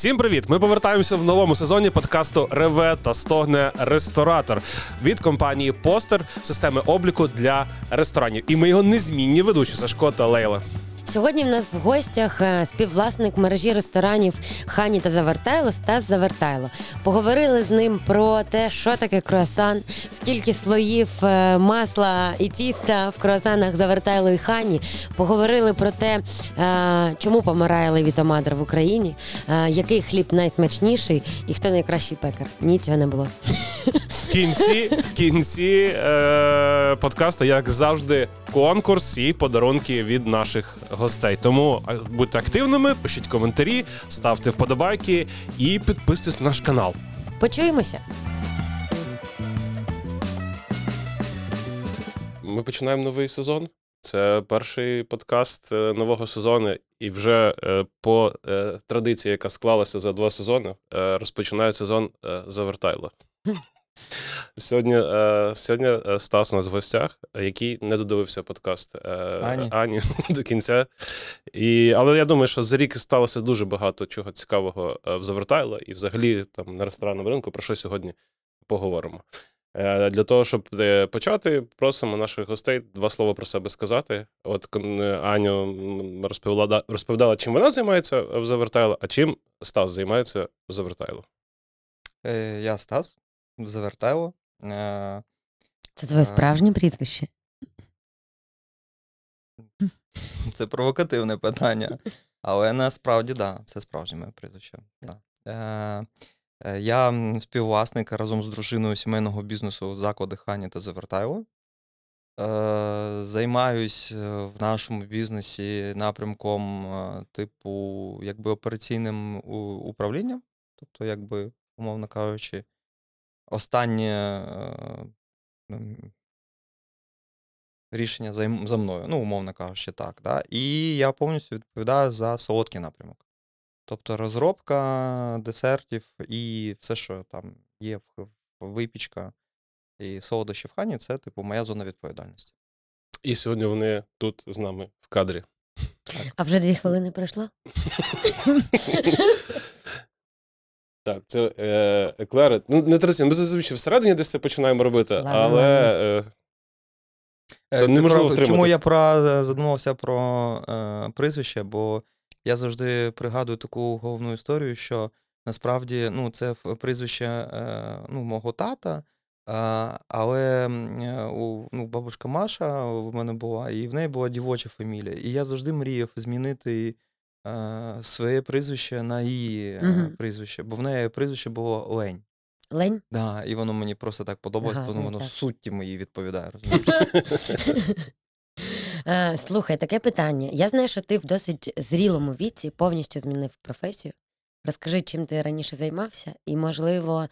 Всім привіт! Ми повертаємося в новому сезоні подкасту Реве та стогне ресторатор від компанії Poster системи обліку для ресторанів. І ми його незмінні ведучі Сашко та Лейла. Сьогодні в нас в гостях е, співвласник мережі ресторанів Honey та Завертайло Стас Завертайло. Поговорили з ним про те, що таке круасан, скільки слоїв е, масла і тіста в круасанах Завертайло і Honey. Поговорили про те, е, чому помирає левітомадр в Україні, який хліб найсмачніший і хто найкращий пекар. Ні, цього не було. В кінці, в кінці е, подкасту, як завжди, конкурс і подарунки від наших. Тому е, будьте активними, пишіть коментарі, ставте вподобайки і підписуйтесь на наш канал. Почуємося. Ми починаємо новий сезон. Це перший подкаст е, нового сезону, і вже е, по традиції, яка склалася за два сезони, розпочинає сезон Завертайло. Сьогодні, е, сьогодні е, Стас у нас в гостях, який не додивився подкаст е, Ані. Ані до кінця. І, але я думаю, що за рік сталося дуже багато чого цікавого в Завертайло і взагалі там на ресторанному ринку, про що сьогодні поговоримо. Е, Для того, щоб почати, просимо наших гостей два слова про себе сказати. От Аню розповіла, розповідала, чим вона займається в Завертайло, а чим Стас займається в Завертайло. Е, Я Стас, Завертайло. Е, Це твоє справжнє прізвище. Це провокативне питання. Але насправді, так, да, це справжнє моє прізвище. Да. Е, е, Я співвласник разом з дружиною сімейного бізнесу заклади Хані та Завертайло. Е, Займаюсь в нашому бізнесі напрямком, типу, якби операційним управлінням. Тобто, якби, умовно кажучи, останнє е, рішення за, за мною, ну, умовно кажучи, так. Да? І я повністю відповідаю за солодкий напрямок. Тобто розробка десертів і все, що там є випічка і солодощі в хані, це, типу, моя зона відповідальності. І сьогодні вони тут з нами в кадрі. А вже дві хвилини пройшло? Так, це е, еклери. Ну, не традиційно, ми зазвичай всередині десь це починаємо робити, Ладно, але е, Е, Та ти неможливо про- Чому я про, задумався про е, прізвище? Бо я завжди пригадую таку головну історію, що насправді ну, це прізвище е, ну, мого тата, а, але м, е, у, ну, бабушка Маша в мене була, і в неї була дівоча фамілія. І я завжди мріяв змінити е, своє прізвище на її Мгм. прізвище, бо в неї прізвище було Лень. Лень? Да, і воно мені просто так подобалось, бо воно так. сутті моїй відповідає. Е, Слухай, таке питання. Я знаю, що ти в досить зрілому віці повністю змінив професію. Розкажи, чим ти раніше займався, і, можливо,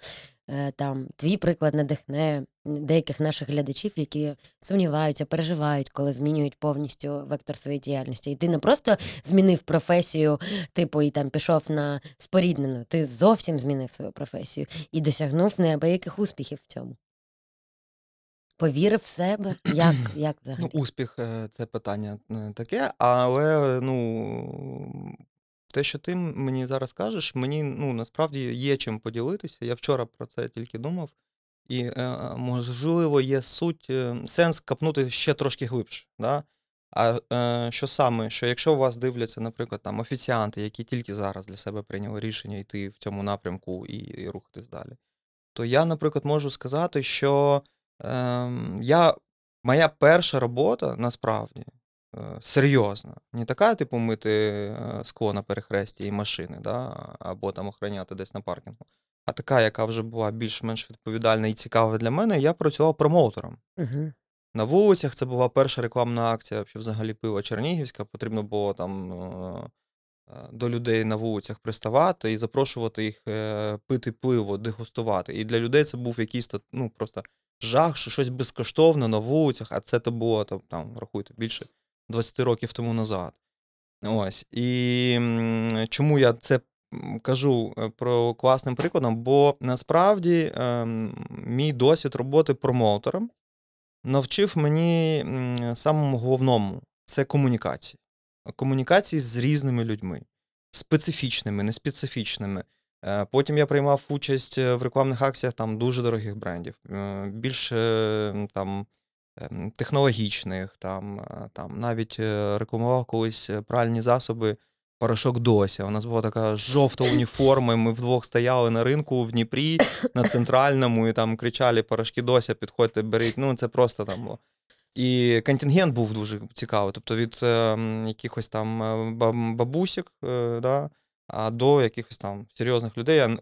е, там твій приклад надихне деяких наших глядачів, які сумніваються, переживають, коли змінюють повністю вектор своєї діяльності. І ти не просто змінив професію, типу, і там пішов на споріднену. Ти зовсім змінив свою професію і досягнув неабияких успіхів в цьому. Повірив в себе? Як, як взагалі? Ну, успіх е, це питання е, таке, але ну, те, що ти мені зараз кажеш, мені ну, насправді є чим поділитися. Я вчора про це тільки думав. І, е, можливо, є суть, е, сенс капнути ще трошки глибше. Да? А е, що саме, що якщо вас дивляться, наприклад, там офіціанти, які тільки зараз для себе прийняли рішення йти в цьому напрямку і, і рухатись далі, то я, наприклад, можу сказати, що ем, я моя перша робота насправді е, серйозна. Не така, типу, мити е, скло на перехресті і машини, да, або там охороняти десь на паркінгу. А така, яка вже була більш-менш відповідальна і цікава для мене, я працював промоутером. Угу. На вулицях це була перша рекламна акція, що взагалі пива Чернігівська. Потрібно було там е, е, до людей на вулицях приставати і запрошувати їх е, пити пиво, дегустувати. І для людей це був якийсь ну, просто жах, що щось безкоштовне на вулицях, а це то було там, там рахуйте, більше 20 років тому назад. Ось. І чому я це кажу е, про класним прикладом? Бо насправді ем, мій досвід роботи промоутером навчив мені самому головному це комунікації. Комунікації з різними людьми. специфічними, неспецифічними. Е, Потім я приймав участь е, в рекламних акціях там дуже дорогих брендів, більш е, там ем, технологічних, там, там навіть рекламував колись пральні засоби. Порошок Дося. У нас була така жовта уніформа, ми вдвох стояли на ринку в Дніпрі, на центральному, і там кричали порошки Дося, підходьте, беріть. Ну, це просто там було. І контингент був дуже цікавий. Тобто від е, якихось там е, бабусік, е, да, а до якихось там серйозних людей.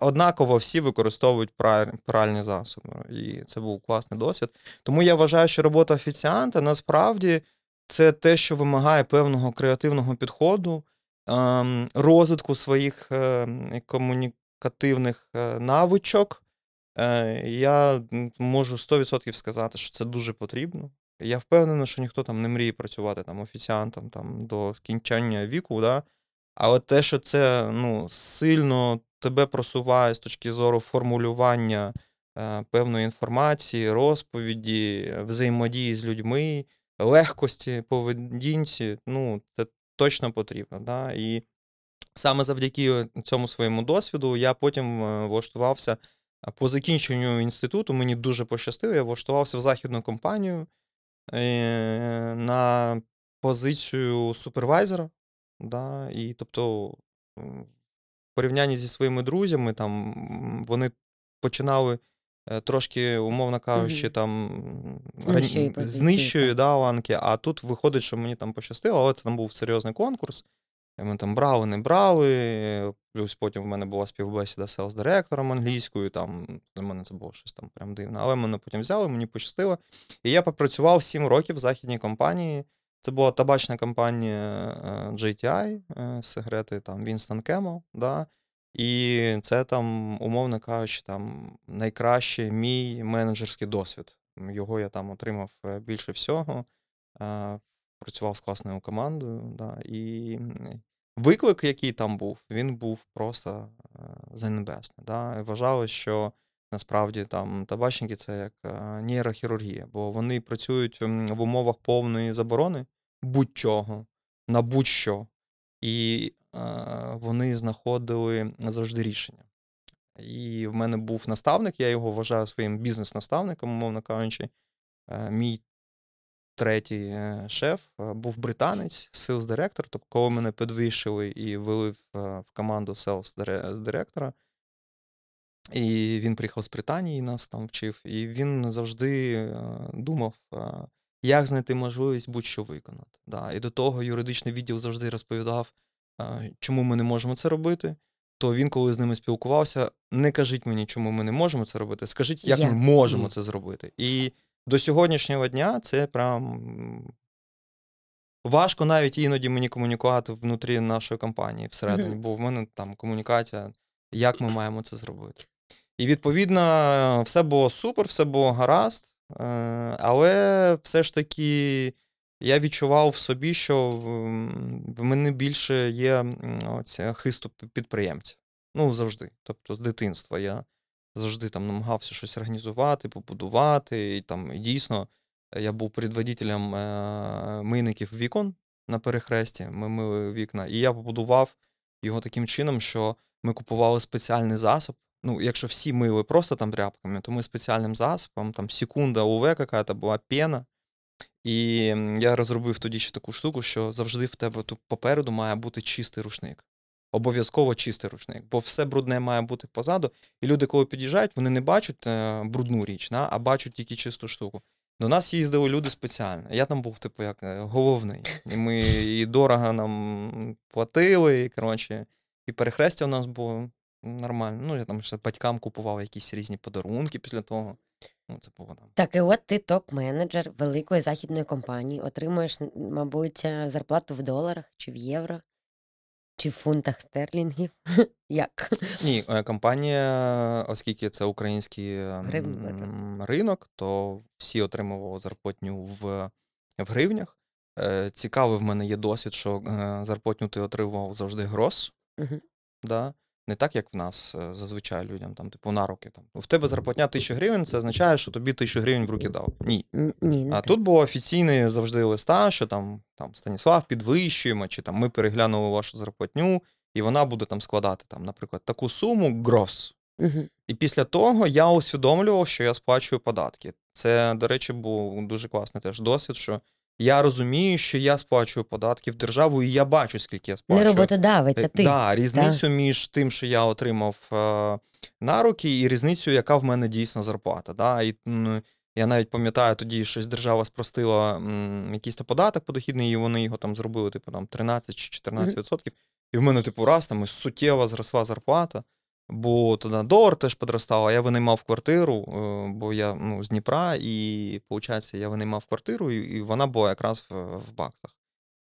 Однаково всі використовують праль- пральні засоби. І це був класний досвід. Тому я вважаю, що робота офіціанта насправді це те, що вимагає певного креативного підходу, розвитку своїх ем, комунікативних е, навичок. Е, Я можу 100% сказати, що це дуже потрібно. Я впевнений, що ніхто там не мріє працювати там офіціантом там, до скінчання віку, да? але те, що це ну, сильно тебе просуває з точки зору формулювання е, певної інформації, розповіді, е, взаємодії з людьми, легкості поведінці, ну, це точно потрібно. Да? І саме завдяки цьому своєму досвіду я потім е, влаштувався по закінченню інституту. Мені дуже пощастило, я влаштувався в західну компанію е, на позицію супервайзера. Да? І тобто, в порівнянні зі своїми друзями, там вони починали трошки, умовно кажучи, Мгм. там З ран- нижчої з позиції, нижчої так. да, ланки, а тут виходить, що мені там пощастило, але це там був серйозний конкурс. Ми там брали, не брали. Плюс потім в мене була співбесіда з селс-директором англійською. Там для мене це було щось там прям дивне. Але мене потім взяли, мені пощастило. І я попрацював 7 років в західній компанії. Це була табачна компанія е, GTI, е, сигарети там Winston Camel, да. І це там, умовно кажучи, там найкращий мій менеджерський досвід. Його я там отримав е, більше всього. Працював з класною командою. Да. І виклик, який там був, він був просто е, занебесний. Да. Вважали, що насправді там табачники це як е, нейрохірургія, бо вони працюють в умовах повної заборони будь-чого на будь-що. І е, вони знаходили завжди рішення. І в мене був наставник, я його вважаю своїм бізнес-наставником, умовно кажучи. Е, Мій третій е, шеф був британець, sales директор. Тобто, коли мене підвищили і ввели в, команду sales дире- директора, і він приїхав з Британії, нас там вчив, і він завжди думав, як знайти можливість будь-що виконати. Да. І до того юридичний відділ завжди розповідав, чому ми не можемо це робити. То він, коли з ними спілкувався, не кажіть мені, чому ми не можемо це робити, скажіть, як, Як? ми можемо це зробити. І до сьогоднішнього дня це прям важко навіть іноді мені комунікувати внутрі нашої компанії всередині, бо в мене там комунікація, як ми маємо це зробити. І відповідно, все було супер, все було гаразд, але все ж таки я відчував в собі, що в мене більше є оця хисту підприємця. Ну, завжди. Тобто з дитинства я завжди там намагався щось організувати, побудувати. І там і дійсно е, я був предводителем е, мийників вікон на перехресті. Ми мили вікна. І я побудував його таким чином, що ми купували спеціальний засоб. Ну, якщо всі мили просто там тряпками, то ми спеціальним засобом, там секунда УВ какая-то була пена. І я розробив тоді ще таку штуку, що завжди в тебе тут попереду має бути чистий рушник. Обов'язково чистий рушник, бо все брудне має бути позаду. І люди, коли під'їжджають, вони не бачать е, брудну річ, а бачать тільки чисту штуку. До нас їздили люди спеціально. Я там був, типу, як е, головний. І ми і дорого нам платили, і, коротше, і перехрестя у нас було нормально. Ну, я там ще батькам купував якісь різні подарунки після того. Ну, це було там. Так, і от ти топ-менеджер великої західної компанії, отримуєш, мабуть, е, зарплату в доларах чи в євро, чи в фунтах стерлінгів. Як? Ні, е, компанія, оскільки це український Гривні платять. ем, ринок, то всі отримували зарплатню в, в гривнях. Е, Цікавий в мене є досвід, що е, зарплатню ти отримував завжди грос. Мгм. Да? Не так, як в нас е, зазвичай людям, там, типу, на руки. Там. В тебе зарплатня 1000 гривень, це означає, що тобі 1000 гривень в руки дав. Ні. Ні, А так. тут було офіційне завжди листа, що там, там Станіслав підвищуємо, чи там ми переглянули вашу зарплатню, і вона буде там складати, там, наприклад, таку суму грос. Мгм. І після того я усвідомлював, що я сплачую податки. Це, до речі, був дуже класний теж досвід, що я розумію, що я сплачую податки в державу, і я бачу, скільки я Не сплачую. роботодавець, а Е, ти. Да, різницю між тим, що я отримав е, на руки, і різницю, яка в мене дійсно зарплата. Да? І, я навіть пам'ятаю, тоді щось держава спростила м, якийсь то податок подохідний, і вони його там зробили, типу, там 13 чи 14 відсотків. І в мене, типу, раз там суттєво зросла зарплата. Бо тоді долар теж подростав, а я винаймав квартиру, е, бо я ну, з Дніпра, і, виходить, я винаймав квартиру, і, і вона була якраз в, в баксах.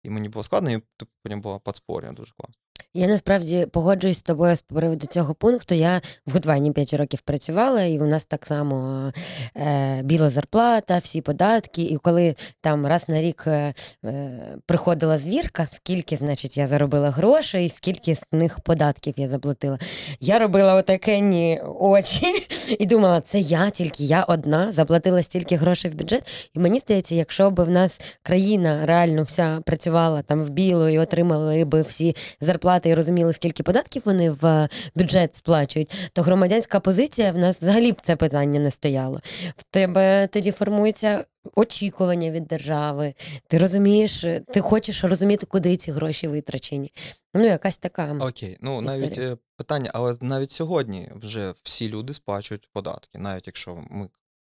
І мені було складно, і типу, потім була подспоря дуже класно. Я насправді погоджуюсь з тобою з приводу цього пункту. Я в Гудвайні 5 років працювала, і у нас так само е, біла зарплата, всі податки. І коли там раз на рік е, е, приходила звірка, скільки, значить, я заробила грошей, скільки з них податків я заплатила. Я робила отакенні очі і думала, це я, тільки я одна, заплатила стільки грошей в бюджет. І мені здається, якщо б в нас країна реально вся працювала там в білу і отримали би всі зарплати і розуміли, скільки податків вони в е, бюджет сплачують, то громадянська позиція в нас взагалі б це питання не стояло. В тебе тоді формується очікування від держави. Ти розумієш, е, ти хочеш розуміти, куди ці гроші витрачені. Ну, якась така. Окей, ну навіть історія. е, питання, але навіть сьогодні вже всі люди сплачують податки, навіть якщо ми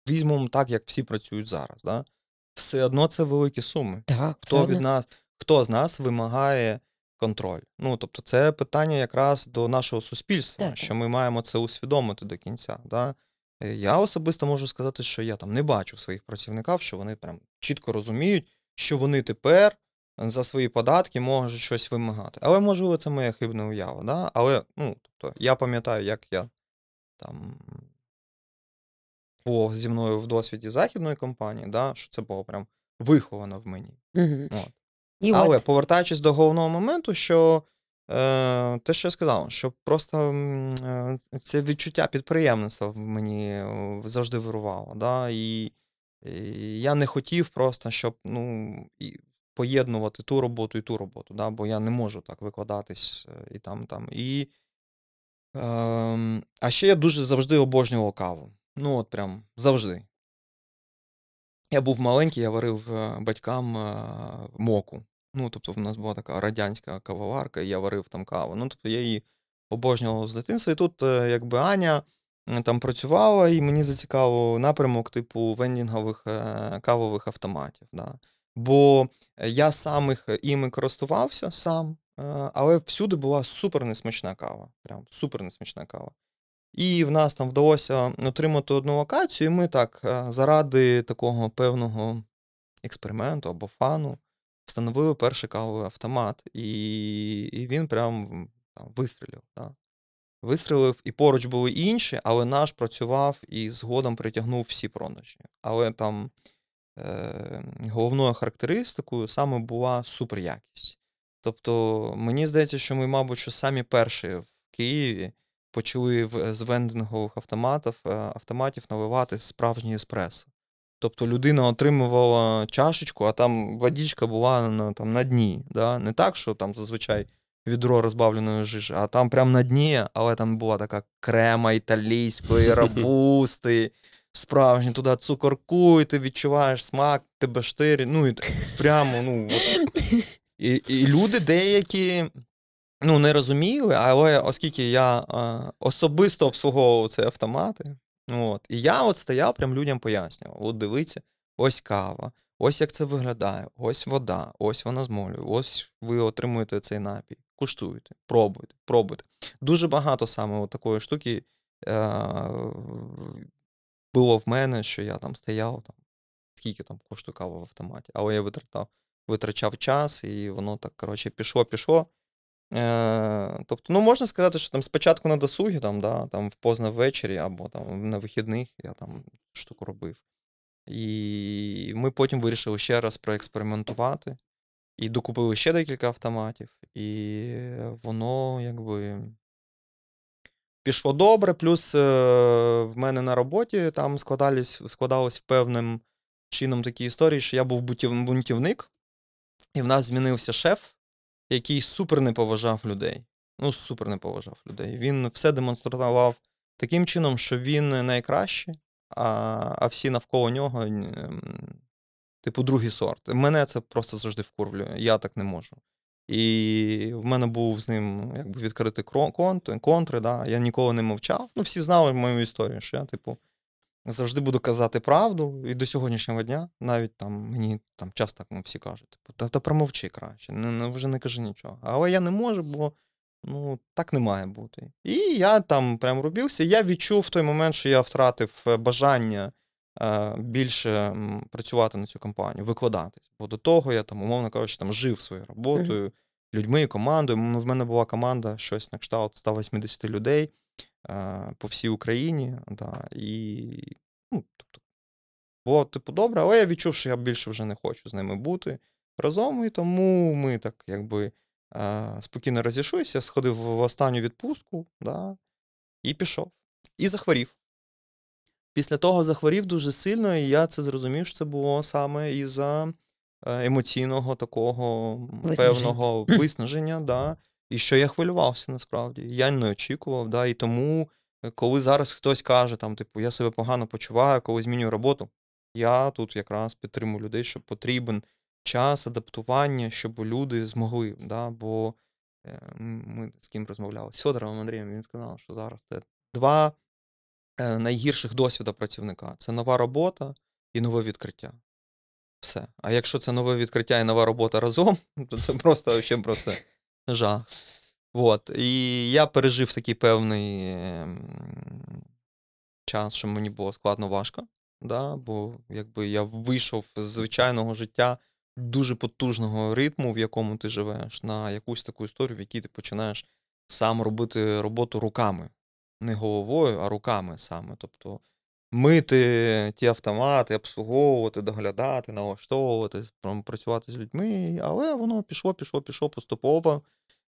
візьмемо так, як всі працюють зараз, да? все одно це великі суми. Так, Хто від нас, хто з нас вимагає контроль? Ну тобто, це питання якраз до нашого суспільства, Так, що ми маємо це усвідомити до кінця. Да? Е, Я особисто можу сказати, що я там не бачу в своїх працівників, що вони прям чітко розуміють, що вони тепер за свої податки можуть щось вимагати. Але можливо, це моя хибна уява. Да? Але ну, тобто, я пам'ятаю, як я там було зі мною в досвіді західної компанії, да? що це було прям виховано в мені. Мгм. От. І Але от, повертаючись до головного моменту, що е, те, що я сказав, що просто е, це відчуття підприємництва в мені е, завжди вирувало. Да? І, і я не хотів просто, щоб ну, і поєднувати ту роботу і ту роботу, да? бо я не можу так викладатись е, і там, і там. І, ем, а ще я дуже завжди обожнював каву. Ну, от прям завжди. Я був маленький, я варив е, батькам е, моку. Ну, тобто, в нас була така радянська кавоварка, і я варив там каву. Ну, тобто, я її обожнював з дитинства. І тут, е, якби Аня там працювала, і мені зацікавив напрямок, типу, вендінгових кавових автоматів. Да. Бо я сам їх іми користувався сам, але всюди була супер несмачна кава. Прям супер несмачна кава. І в нас там вдалося отримати одну локацію, і ми так е, заради такого певного експерименту або фану встановили перший кавовий автомат, і, і він прям там, вистрілив. Да. Вистрілив, і поруч були інші, але наш працював і згодом притягнув всі продажі. Але там е, головною характеристикою саме була суперякість. Тобто, мені здається, що ми, мабуть, що самі перші в Києві почали з вендингових автоматів, е, автоматів наливати справжній еспресо. Тобто людина отримувала чашечку, а там водичка була на, там, на дні. Да? Не так, що там зазвичай відро розбавленої жижі, а там прям на дні, але там була така крема італійської, рабусти, справжні, туди цукорку, і ти відчуваєш смак, тебе штирі. Ну, і прямо, ну. От. І, і люди деякі ну, не розуміли, але оскільки я е, особисто обслуговував ці автомати, от, і я от стояв, прям людям пояснював: от дивіться, ось кава, ось як це виглядає, ось вода, ось вона з молею, ось ви отримуєте цей напій. Куштуйте, пробуйте, пробуйте. Дуже багато саме от такої штуки е, було в мене, що я там стояв, там, скільки там коштує кава в автоматі, але я витрачав, витрачав час, і воно так, коротше, пішло, пішло. Е, тобто, ну можна сказати, що там спочатку на досугі, там, да, там позно ввечері або там на вихідних я там штуку робив. І ми потім вирішили ще раз проекспериментувати. І докупили ще декілька автоматів, і воно якби пішло добре. Плюс е, в мене на роботі там складались, складалось певним чином такі історії, що я був бунтівник, і в нас змінився шеф, який супер не поважав людей. Ну, супер не поважав людей. Він все демонстрував таким чином, що він найкращий, а, а всі навколо нього, типу, другий сорт. Мене це просто завжди вкурвлює. Я так не можу. І в мене був з ним якби відкритий кро- конт, контри, да. я ніколи не мовчав. Ну, всі знали мою історію, що я, типу, завжди буду казати правду. І до сьогоднішнього дня навіть там мені там часто ну, всі кажуть, типу, та, та промовчи краще, не, не, вже не кажи нічого. Але я не можу, бо ну, так не має бути. І я там прям робився. Я відчув в той момент, що я втратив е, бажання е, більше працювати на цю компанію, викладатись. Бо до того я там, умовно кажучи, там жив своєю роботою, людьми, командою. В мене була команда щось на кшталт 180 людей по всій Україні. Да, і, ну, тобто, було, типу, добре, але я відчув, що я більше вже не хочу з ними бути разом, і тому ми так якби спокійно розійшлися, сходив в останню відпустку, да, і пішов. І захворів. Після того захворів дуже сильно, і я це зрозумів, що це було саме із-за е, емоційного такого Виснаження. певного виснаження, да, і що я хвилювався насправді. Я не очікував, да, і тому, е, коли зараз хтось каже, там, типу, я себе погано почуваю, коли змінюю роботу, я тут якраз підтримую людей, що потрібен час адаптування, щоб люди змогли. Да, бо е, ми з ким розмовляли? З Федором Андрієм, він сказав, що зараз це два е, найгірших досвіда працівника: це нова робота і нове відкриття. Все. А якщо це нове відкриття і нова робота разом, то це просто ще просто жах. От. І я пережив такий певний час, що мені було складно важко. Да? Бо якби я вийшов з звичайного життя дуже потужного ритму, в якому ти живеш, на якусь таку історію, в якій ти починаєш сам робити роботу руками. Не головою, а руками саме. Тобто мити ті автомати, обслуговувати, доглядати, налаштовувати, працювати з людьми. Але воно пішло, пішло, пішло поступово.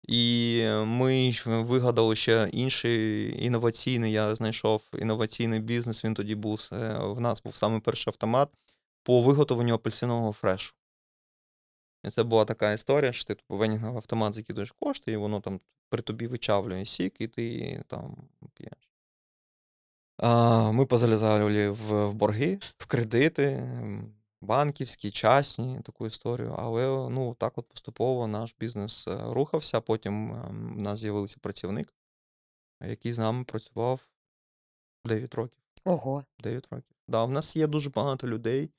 І ми вигадали ще інший інноваційний. Я знайшов інноваційний бізнес. Він тоді був е, в нас був саме перший автомат по виготовленню апельсинового фрешу. І це була така історія, що ти типу, в автомат закидуєш кошти, і воно там при тобі вичавлює сік, і ти там п'єш. Ми позалізали в, борги, в кредити, банківські, частні, таку історію. Але ну, так от поступово наш бізнес е, рухався. Потім ем, в нас з'явився працівник, який з нами працював 9 років. Ого. 9 років. Да, в нас є дуже багато людей,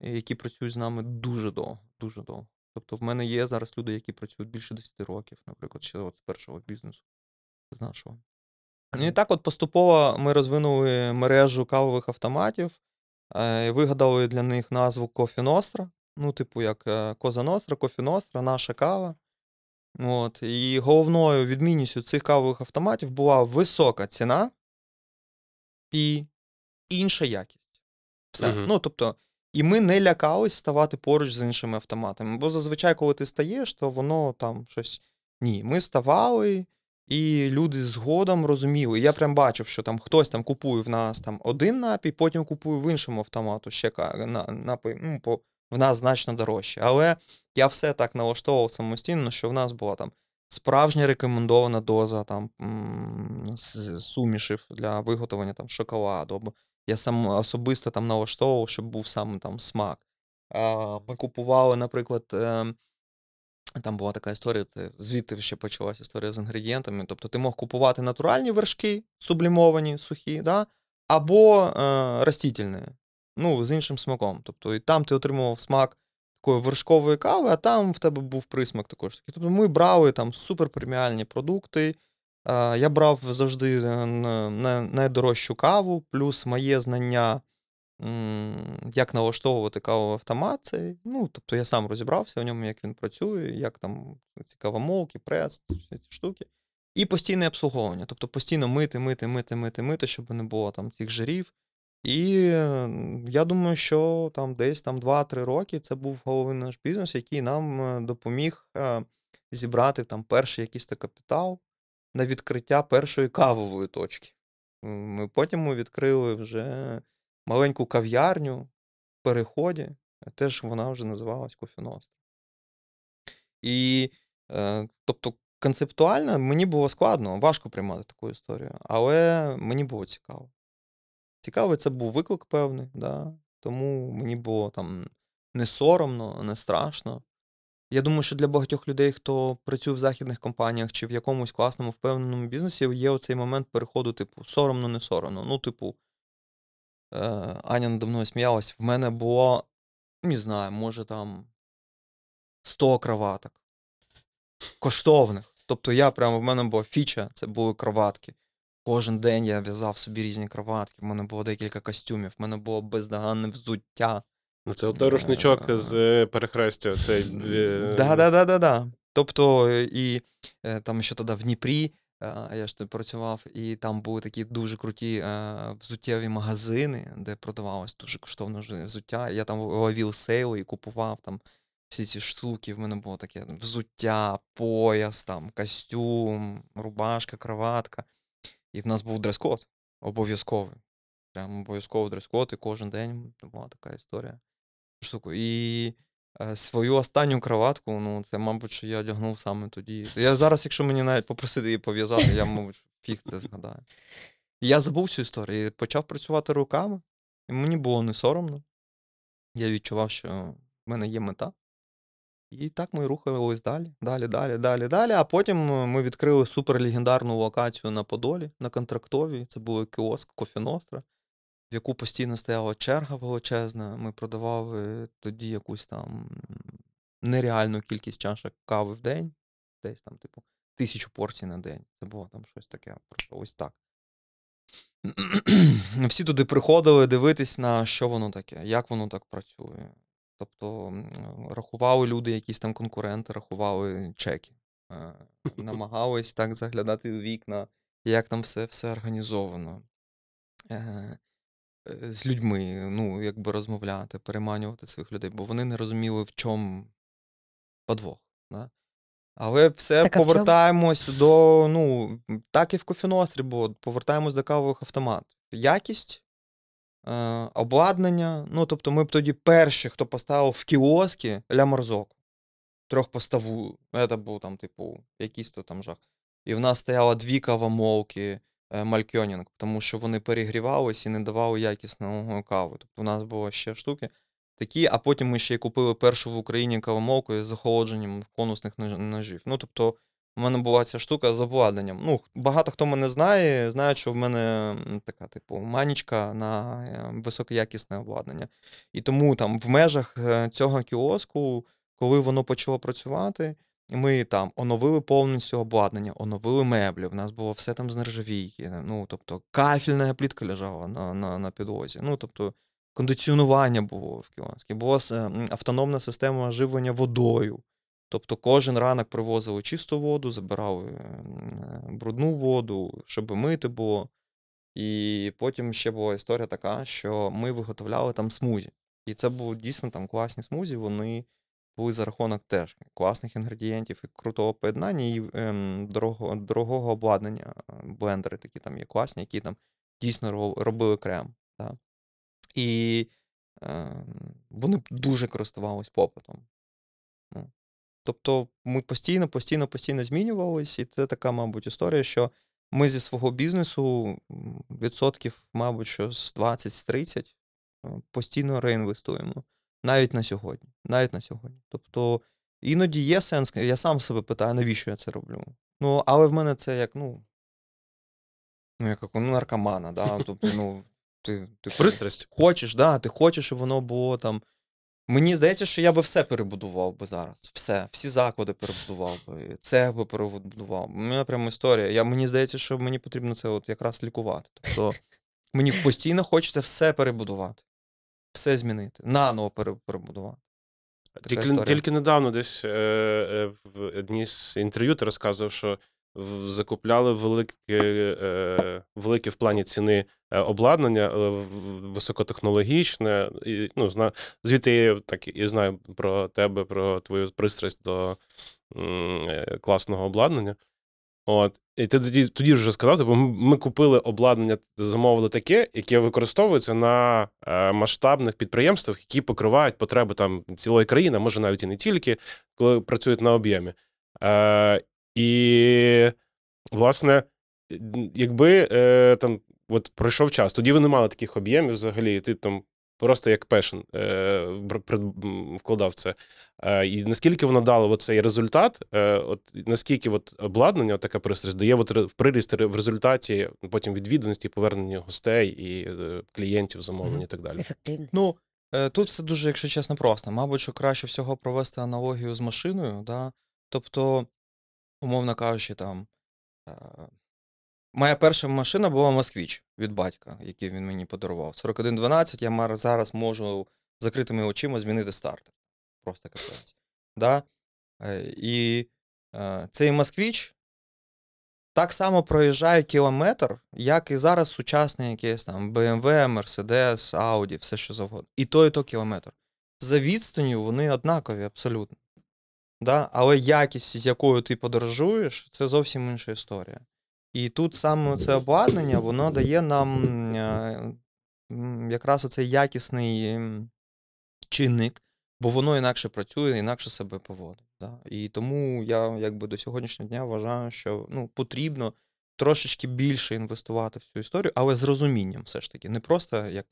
е, які працюють з нами дуже довго, дуже довго. Тобто, в мене є зараз люди, які працюють більше 10 років, наприклад, ще от з першого бізнесу, з нашого. Ну і так от поступово ми розвинули мережу кавових автоматів, е, вигадали для них назву Nostra, ну, типу, як е, Коза Ностра, Nostra, наша кава. От. І головною відмінністю цих кавових автоматів була висока ціна і інша якість. Все. Мгм. Ну, тобто, і ми не лякались ставати поруч з іншими автоматами. Бо зазвичай, коли ти стаєш, то воно там щось. Ні, ми ставали, і люди згодом розуміли. Я прям бачив, що там хтось там купує в нас там один напій, потім купує в іншому автомату ще на, напій, ну, по, в нас значно дорожче. Але я все так налаштовував самостійно, що в нас була там справжня рекомендована доза там сумішів для виготовлення там шоколаду. Або я сам особисто там налаштовував, щоб був саме там смак. Ми купували, наприклад, ем, там була така історія, це звідти ще почалася історія з інгредієнтами. Тобто ти мог купувати натуральні вершки, сублімовані, сухі, да? або е, растительні, ну, з іншим смаком. Тобто, і там ти отримував смак такої вершкової кави, а там в тебе був присмак також. такий. Тобто ми брали там суперпреміальні продукти. Е, я брав завжди е, на- найдорожчу каву, плюс моє знання як налаштовувати кавовий автомат цей. Ну, тобто я сам розібрався в ньому, як він працює, як там ці кавомолки, прес, всі ці штуки. І постійне обслуговування. Тобто постійно мити, мити, мити, мити, мити, щоб не було там цих жирів. І я думаю, що там десь там 2-3 роки це був головний наш бізнес, який нам е, допоміг е, зібрати там перший якийсь капітал. на відкриття першої кавової точки. Ми потім відкрили вже маленьку кав'ярню в переході, теж вона вже називалась Кофіностр. І, е, тобто, концептуально мені було складно, важко приймати таку історію, але мені було цікаво. Цікавий це був виклик певний, да, тому мені було там не соромно, не страшно. Я думаю, що для багатьох людей, хто працює в західних компаніях чи в якомусь класному впевненому бізнесі, є оцей момент переходу, типу, соромно, не соромно. Ну, типу, Аня надо мною сміялась, в мене було, не знаю, може там 100 кроваток. Коштовних. Тобто я прямо в мене була фіча, це були кроватки. Кожен день я в'язав собі різні кроватки, в мене було декілька костюмів, в мене було бездоганне взуття. Ну, це той рушничок з е, перехрестя. Цей, е, Да, да, да, да, да. Тобто, е, і е, там ще тоді в Дніпрі, е, я ж тут працював, і там були такі дуже круті е, взуттєві магазини, де продавалось дуже коштовне взуття. Я там ловив сейли і купував там всі ці штуки. В мене було таке взуття, пояс, там, костюм, рубашка, кроватка. І в нас був дрес-код обов'язковий. Прям обов'язковий дрес-код, і кожен день була така історія. Штуку. І е, свою останню кроватку, ну, це, мабуть, що я одягнув саме тоді. Я зараз, якщо мені навіть попросити її пов'язати, я, мабуть, фіг це згадаю. Я забув цю історію почав працювати руками, і мені було не соромно. Я відчував, що в мене є мета. І так ми рухались далі, далі, далі, далі, далі. А потім е, ми відкрили суперлегендарну локацію на Подолі, на контрактовій. Це був кіоск Кофіностра, в яку постійно стояла черга величезна. Ми продавали тоді якусь там нереальну кількість чашок кави в день, десь там, типу, тисячу порцій на день. Це було там щось таке, просто ось так. Всі туди приходили дивитись на що воно таке, як воно так працює. Тобто рахували люди, якісь там конкуренти, рахували чеки, е, намагались так заглядати у вікна, як там все, все організовано. Е, З людьми, ну, якби розмовляти, переманювати своїх людей, бо вони не розуміли, в чому подвох. Да? Але все Так, повертаємось до, ну, так і в кофінострі було, повертаємось до кавових автоматів. Якість, е, обладнання. Ну, тобто, ми б тоді перші, хто поставив в кіоски ля Морзоку. Трьохпостову. Це був там, типу, якийсь то там жах. І в нас стояло дві кавомолки Малькьонінг, тому що вони перегрівались і не давали якісного каву. Тобто, у нас було ще штуки такі, а потім ми ще й купили першу в Україні кавомолку із захолодженням конусних ножів. Ну, тобто, у мене була ця штука з обладнанням. Ну, багато хто мене знає, знає, що в мене така, типу, манічка на е, високоякісне обладнання. І тому там в межах е, цього кіоску, коли воно почало працювати, ми там оновили повністю обладнання, оновили меблі. В нас було все там з нержавійки. Ну, тобто, кафельна плітка лежала на, на, на підлозі. Ну, тобто, кондиціонування було в кіоскі, була автономна система живлення водою. Тобто кожен ранок привозили чисту воду, забирали брудну воду, щоб мити було. І потім ще була історія така, що ми виготовляли там смузі. І це були дійсно там класні смузі, вони були за рахунок теж класних інгредієнтів і крутого поєднання, і ем, дорогого, дорогого обладнання. Блендери такі там є класні, які там дійсно робили крем. Да? І е, вони дуже користувались попитом. Ну, Тобто ми постійно, постійно, постійно змінювалися, і це така, мабуть, історія, що ми зі свого бізнесу відсотків, мабуть, що з 20 з 30 е, постійно реінвестуємо. Навіть на сьогодні. Навіть на сьогодні. Тобто іноді є сенс, я сам себе питаю, навіщо я це роблю. Ну, але в мене це як, ну. Ну, як у наркомана, да? Тобто, ну, ти, ти Пристрасть. хочеш, да, ти хочеш, щоб воно було там. Мені здається, що я би все перебудував би зараз. Все, всі заклади перебудував би, цех би перебудував. У мене прямо історія. Я, мені здається, що мені потрібно це от якраз лікувати. Тобто мені постійно хочеться все перебудувати, все змінити, наново перебудувати. Тільки, тільки недавно десь е, е, в одній з інтерв'ю ти розказував, що в- закупляли велике, е, велике в плані ціни е, обладнання, е, високотехнологічне. І, ну, зна, звідти я так і знаю про тебе, про твою пристрасть до е, класного обладнання. От. І ти тоді, тоді вже сказав, бо ми, ми купили обладнання, замовили таке, яке використовується на е, масштабних підприємствах, які покривають потреби там цілої країни, може навіть і не тільки, коли працюють на об'ємі. Е, і, власне, якби е, там от пройшов час, тоді ви не мали таких об'ємів взагалі, і ти там просто як пешен е, вкладав це. Е, і наскільки воно дало цей результат, е, от наскільки от обладнання, така пристрасть, дає от приріст в результаті потім відвідуваності, повернення гостей і е, клієнтів, замовлень і так далі. Ефективність. Ну, е, тут все дуже, якщо чесно, просто. Мабуть, що краще всього провести аналогію з машиною. Да? Тобто, умовно кажучи, там. е, Моя перша машина була Москвіч від батька, який він мені подарував. 4112, я зараз можу закритими очима змінити стартер. Просто капець. Да? Е, І е, цей Москвіч так само проїжджає кілометр, як і зараз сучасний якийсь там BMW, Mercedes, Audi, все що завгодно. І то, і то кілометр. За відстанню вони однакові абсолютно. Да? Але якість, з якою ти подорожуєш, це зовсім інша історія. І тут саме це обладнання, воно дає нам е, якраз оцей якісний чинник, бо воно інакше працює, інакше себе поводить. Да? І тому я якби до сьогоднішнього дня вважаю, що ну, потрібно трошечки більше інвестувати в цю історію, але з розумінням все ж таки. Не просто, як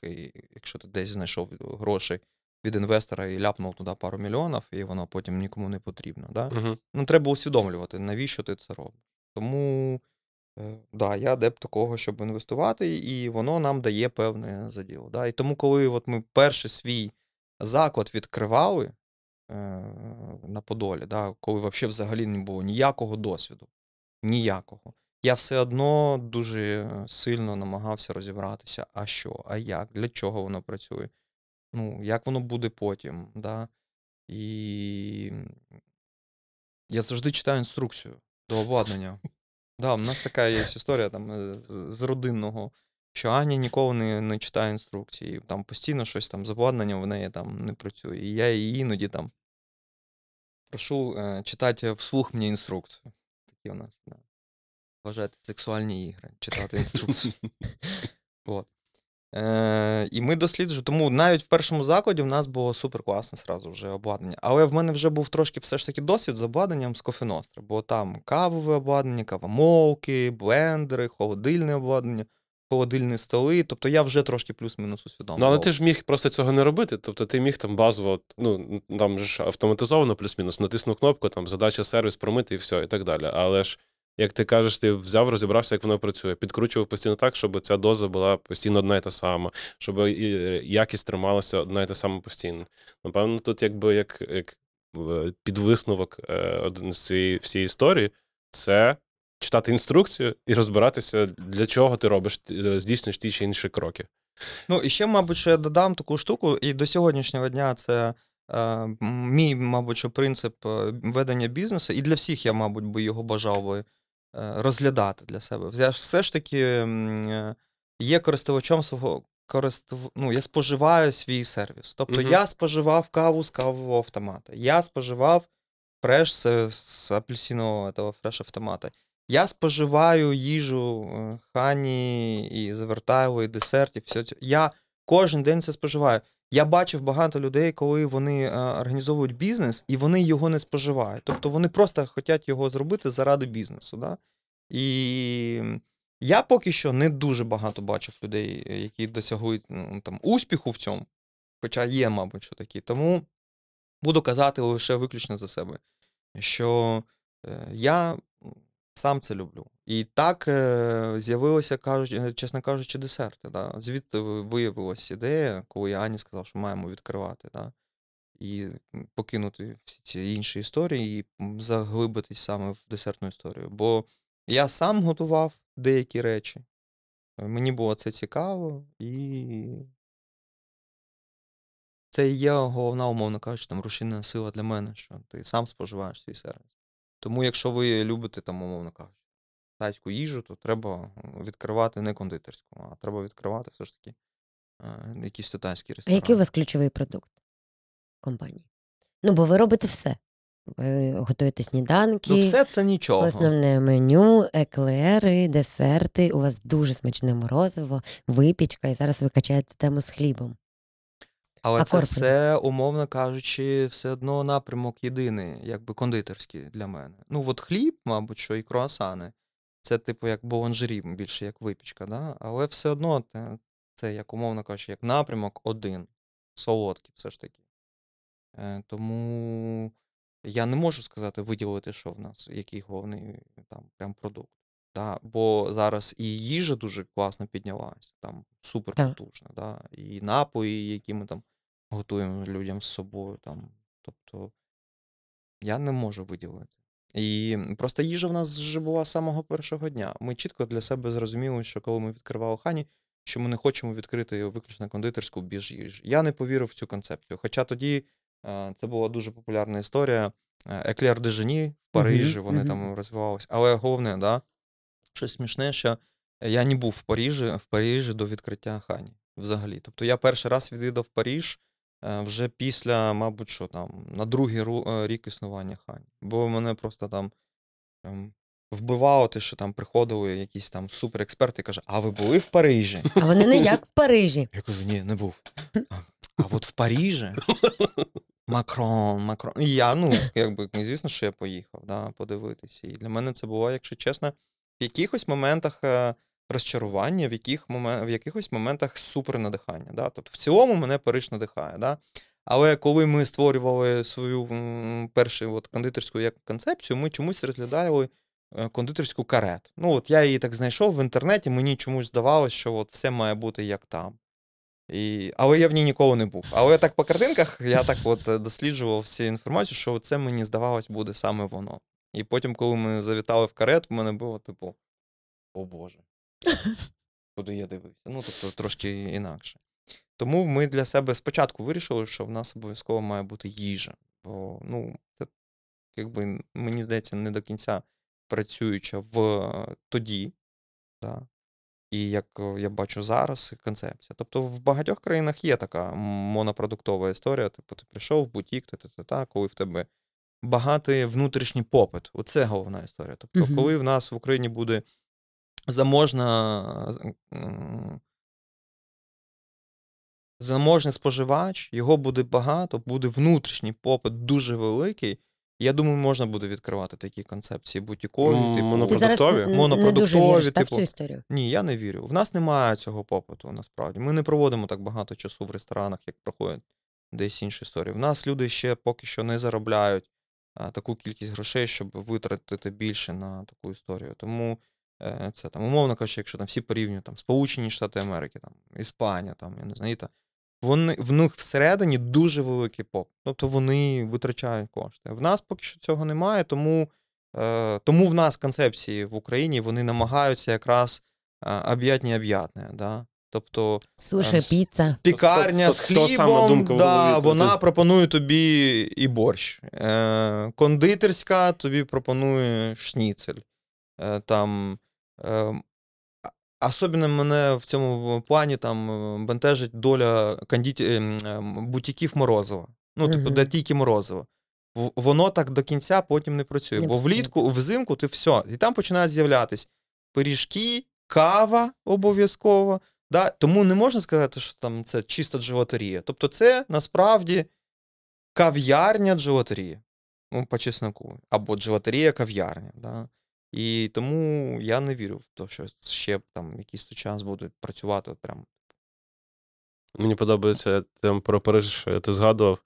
якщо ти десь знайшов гроші від інвестора і ляпнув туди пару мільйонів, і воно потім нікому не потрібно. Да? Угу. Ну, треба усвідомлювати, навіщо ти це робиш. Тому, е, да, я адепт такого, щоб інвестувати, і воно нам дає певне заділ. Да? І тому, коли от ми перший свій заклад відкривали е, на Подолі, да, коли взагалі не було ніякого досвіду, ніякого, я все одно дуже сильно намагався розібратися, а що, а як, для чого воно працює, ну, як воно буде потім. Да? І я завжди читаю інструкцію до обладнання. Да, у нас така є історія там е, з родинного, що Аня ніколи не, не читає інструкції. Там постійно щось там з обладнанням в неї там не працює. І я її іноді там прошу е, читати вслух мені інструкцію. Такі у нас, да. Вважати сексуальні ігри, читати інструкцію. От. Е, і ми досліджуємо, тому навіть в першому закладі в нас було супер класне сразу вже обладнання. Але в мене вже був трошки все ж таки досвід з обладнанням з Кофеностра, бо там кавове обладнання, кавомолки, блендери, холодильне обладнання, холодильні столи. Тобто я вже трошки плюс-мінус усвідомлював. Ну, але ти ж міг просто цього не робити. Тобто ти міг там базово, ну там ж автоматизовано плюс-мінус, натиснув кнопку, там задача сервіс промити і все, і так далі. Але ж, як ти кажеш, ти взяв, розібрався, як воно працює, підкручував постійно так, щоб ця доза була постійно одна і та сама, щоб якість трималася одна і та сама постійно. Напевно, тут якби як, як підвисновок е, один з цієї всієї історії, це читати інструкцію і розбиратися, для чого ти робиш, е, здійснюєш ті чи інші кроки. Ну, і ще, мабуть, що я додам таку штуку, і до сьогоднішнього дня це е, мій, мабуть, принцип ведення бізнесу, і для всіх я, мабуть, би його бажав би розглядати для себе. Я все ж таки е, є користувачом свого користув... ну, я споживаю свій сервіс. Тобто Мгм. я споживав каву з кавового автомата, я споживав фреш з, з апельсинового этого фреш-автомата. Я споживаю їжу е, хані і завертайло, і десертів. Все. Я кожен день це споживаю. Я бачив багато людей, коли вони е, організовують бізнес і вони його не споживають. Тобто вони просто хочуть його зробити заради бізнесу. Да? І я поки що не дуже багато бачив людей, е, які досягли ну, там, успіху в цьому. Хоча є, мабуть, що такі. Тому буду казати лише виключно за себе, що е, я сам це люблю. І так е, з'явилося, кажуть, е, чесно кажучи, десерти. Да? Звідти виявилася ідея, коли я Ані сказав, що маємо відкривати. Да? І покинути всі ці інші історії і заглибитись саме в десертну історію. Бо я сам готував деякі речі. е, Мені було це цікаво, і це є головна, умовно кажучи, там рушійна сила для мене, що ти сам споживаєш свій сервіс. Тому, якщо ви любите, там, умовно кажучи, тайську їжу, то треба відкривати не кондитерську, а треба відкривати все ж таки е, якісь тайські А який у вас ключовий продукт компанії? Ну, бо ви робите все. Ви готуєте сніданки, Ну, все це нічого. основне меню, еклери, десерти. У вас дуже смачне морозиво, випічка, і зараз ви качаєте тему з хлібом. Але це все, умовно кажучи, все одно напрямок єдиний, якби кондитерський для мене. Ну, от хліб, мабуть, що і круасани. Це, типу, як болонжері, більше як випічка, да? але все одно те- це, як умовно кажучи, як напрямок один. Солодкий все ж таки. Е, тому я не можу сказати, виділити, що в нас, який головний там прям продукт. Да? Бо зараз і їжа дуже класно піднялась, там супер потужна, да? і напої, які ми там готуємо людям з собою. Там. Тобто я не можу виділити. І просто їжа в нас вже була з самого першого дня. Ми чітко для себе зрозуміли, що коли ми відкривали хані, що ми не хочемо відкрити виключно кондитерську без їжі. Я не повірив в цю концепцію. Хоча тоді е, це була дуже популярна історія. Еклер де Жені в Парижі, вони там розвивалися. Але головне, да, щось смішне, що я не був в Парижі, в Парижі до відкриття хані взагалі. Тобто я перший раз відвідав Париж е, вже після, мабуть, що там, на другий е, рік існування хані. Бо мене просто там ем, вбивало те, що там приходили якісь там суперексперти і каже, а ви були в Парижі? А вони не як в Парижі. Я кажу, ні, не був. А, а от в Парижі Макрон, Макрон. І я, ну, якби, звісно, що я поїхав, да, подивитися. І для мене це було, якщо чесно, в якихось моментах е, розчарування, в, яких момен... в якихось моментах супер надихання. Да? Тобто, в цілому мене Париж надихає. Да? Але коли ми створювали свою першу от, кондитерську як концепцію, ми чомусь розглядали е, кондитерську карет. Ну, от я її так знайшов в інтернеті, мені чомусь здавалося, що от все має бути як там. І... Але я в ній ніколи не був. Але так по картинках я так от е, досліджував всю інформацію, що це мені здавалось буде саме воно. І потім, коли ми завітали в карет, в мене було типу: О Боже, куди я дивився? Ну, тобто трошки інакше. Тому ми для себе спочатку вирішили, що в нас обов'язково має бути їжа. Бо, ну, це, якби, мені здається, не до кінця працююча в е, тоді. Да. І як е, я бачу зараз, концепція. Тобто в багатьох країнах є така монопродуктова історія. Типу, ти прийшов в бутік, та, та, та, та, коли в тебе багатий внутрішній попит. Оце головна історія. Тобто, Мгм. коли в нас в Україні буде заможна, заможний споживач, його буде багато, буде внутрішній попит дуже великий. Я думаю, можна буде відкривати такі концепції бутікові, М, типу. монопродуктові. Не дуже Монопродуктові, віриш та, в типу. цю історію. Ні, я не вірю. В нас немає цього попиту, насправді. Ми не проводимо так багато часу в ресторанах, як проходять десь інші історії. В нас люди ще поки що не заробляють а, таку кількість грошей, щоб витратити більше на таку історію. Тому це там, умовно кажучи, якщо там всі порівнюють там Сполучені Штати Америки, там Іспанія, там, я не знаю, Іта- вони в них всередині дуже великий поп. Тобто вони витрачають кошти. В нас поки що цього немає, тому, е, тому в нас концепції в Україні вони намагаються якраз а, об'ятні об'ятне. Да? Тобто Суші, с- піца. пікарня то- з то сама хлібом, думка в да, голові, вона це- пропонує тобі і борщ. Е, кондитерська тобі пропонує шніцель. Е, там, е, особливо мене в цьому плані там бентежить доля кондит... е, м, е, бутіків Морозова. Ну, типу, де тільки Морозова. Воно так до кінця потім не працює. Не бо працює. влітку, взимку ти все. І там починають з'являтись пиріжки, кава обов'язково. Да? Тому не можна сказати, що там це чиста джелатерія. Тобто, це насправді кав'ярня джелатерії. Ну, по чесноку. Або джелатерія кав'ярня. Да? І тому я не вірю в те, що ще там якийсь час буде працювати от прям. Мені подобається там про Париж, е, ти згадував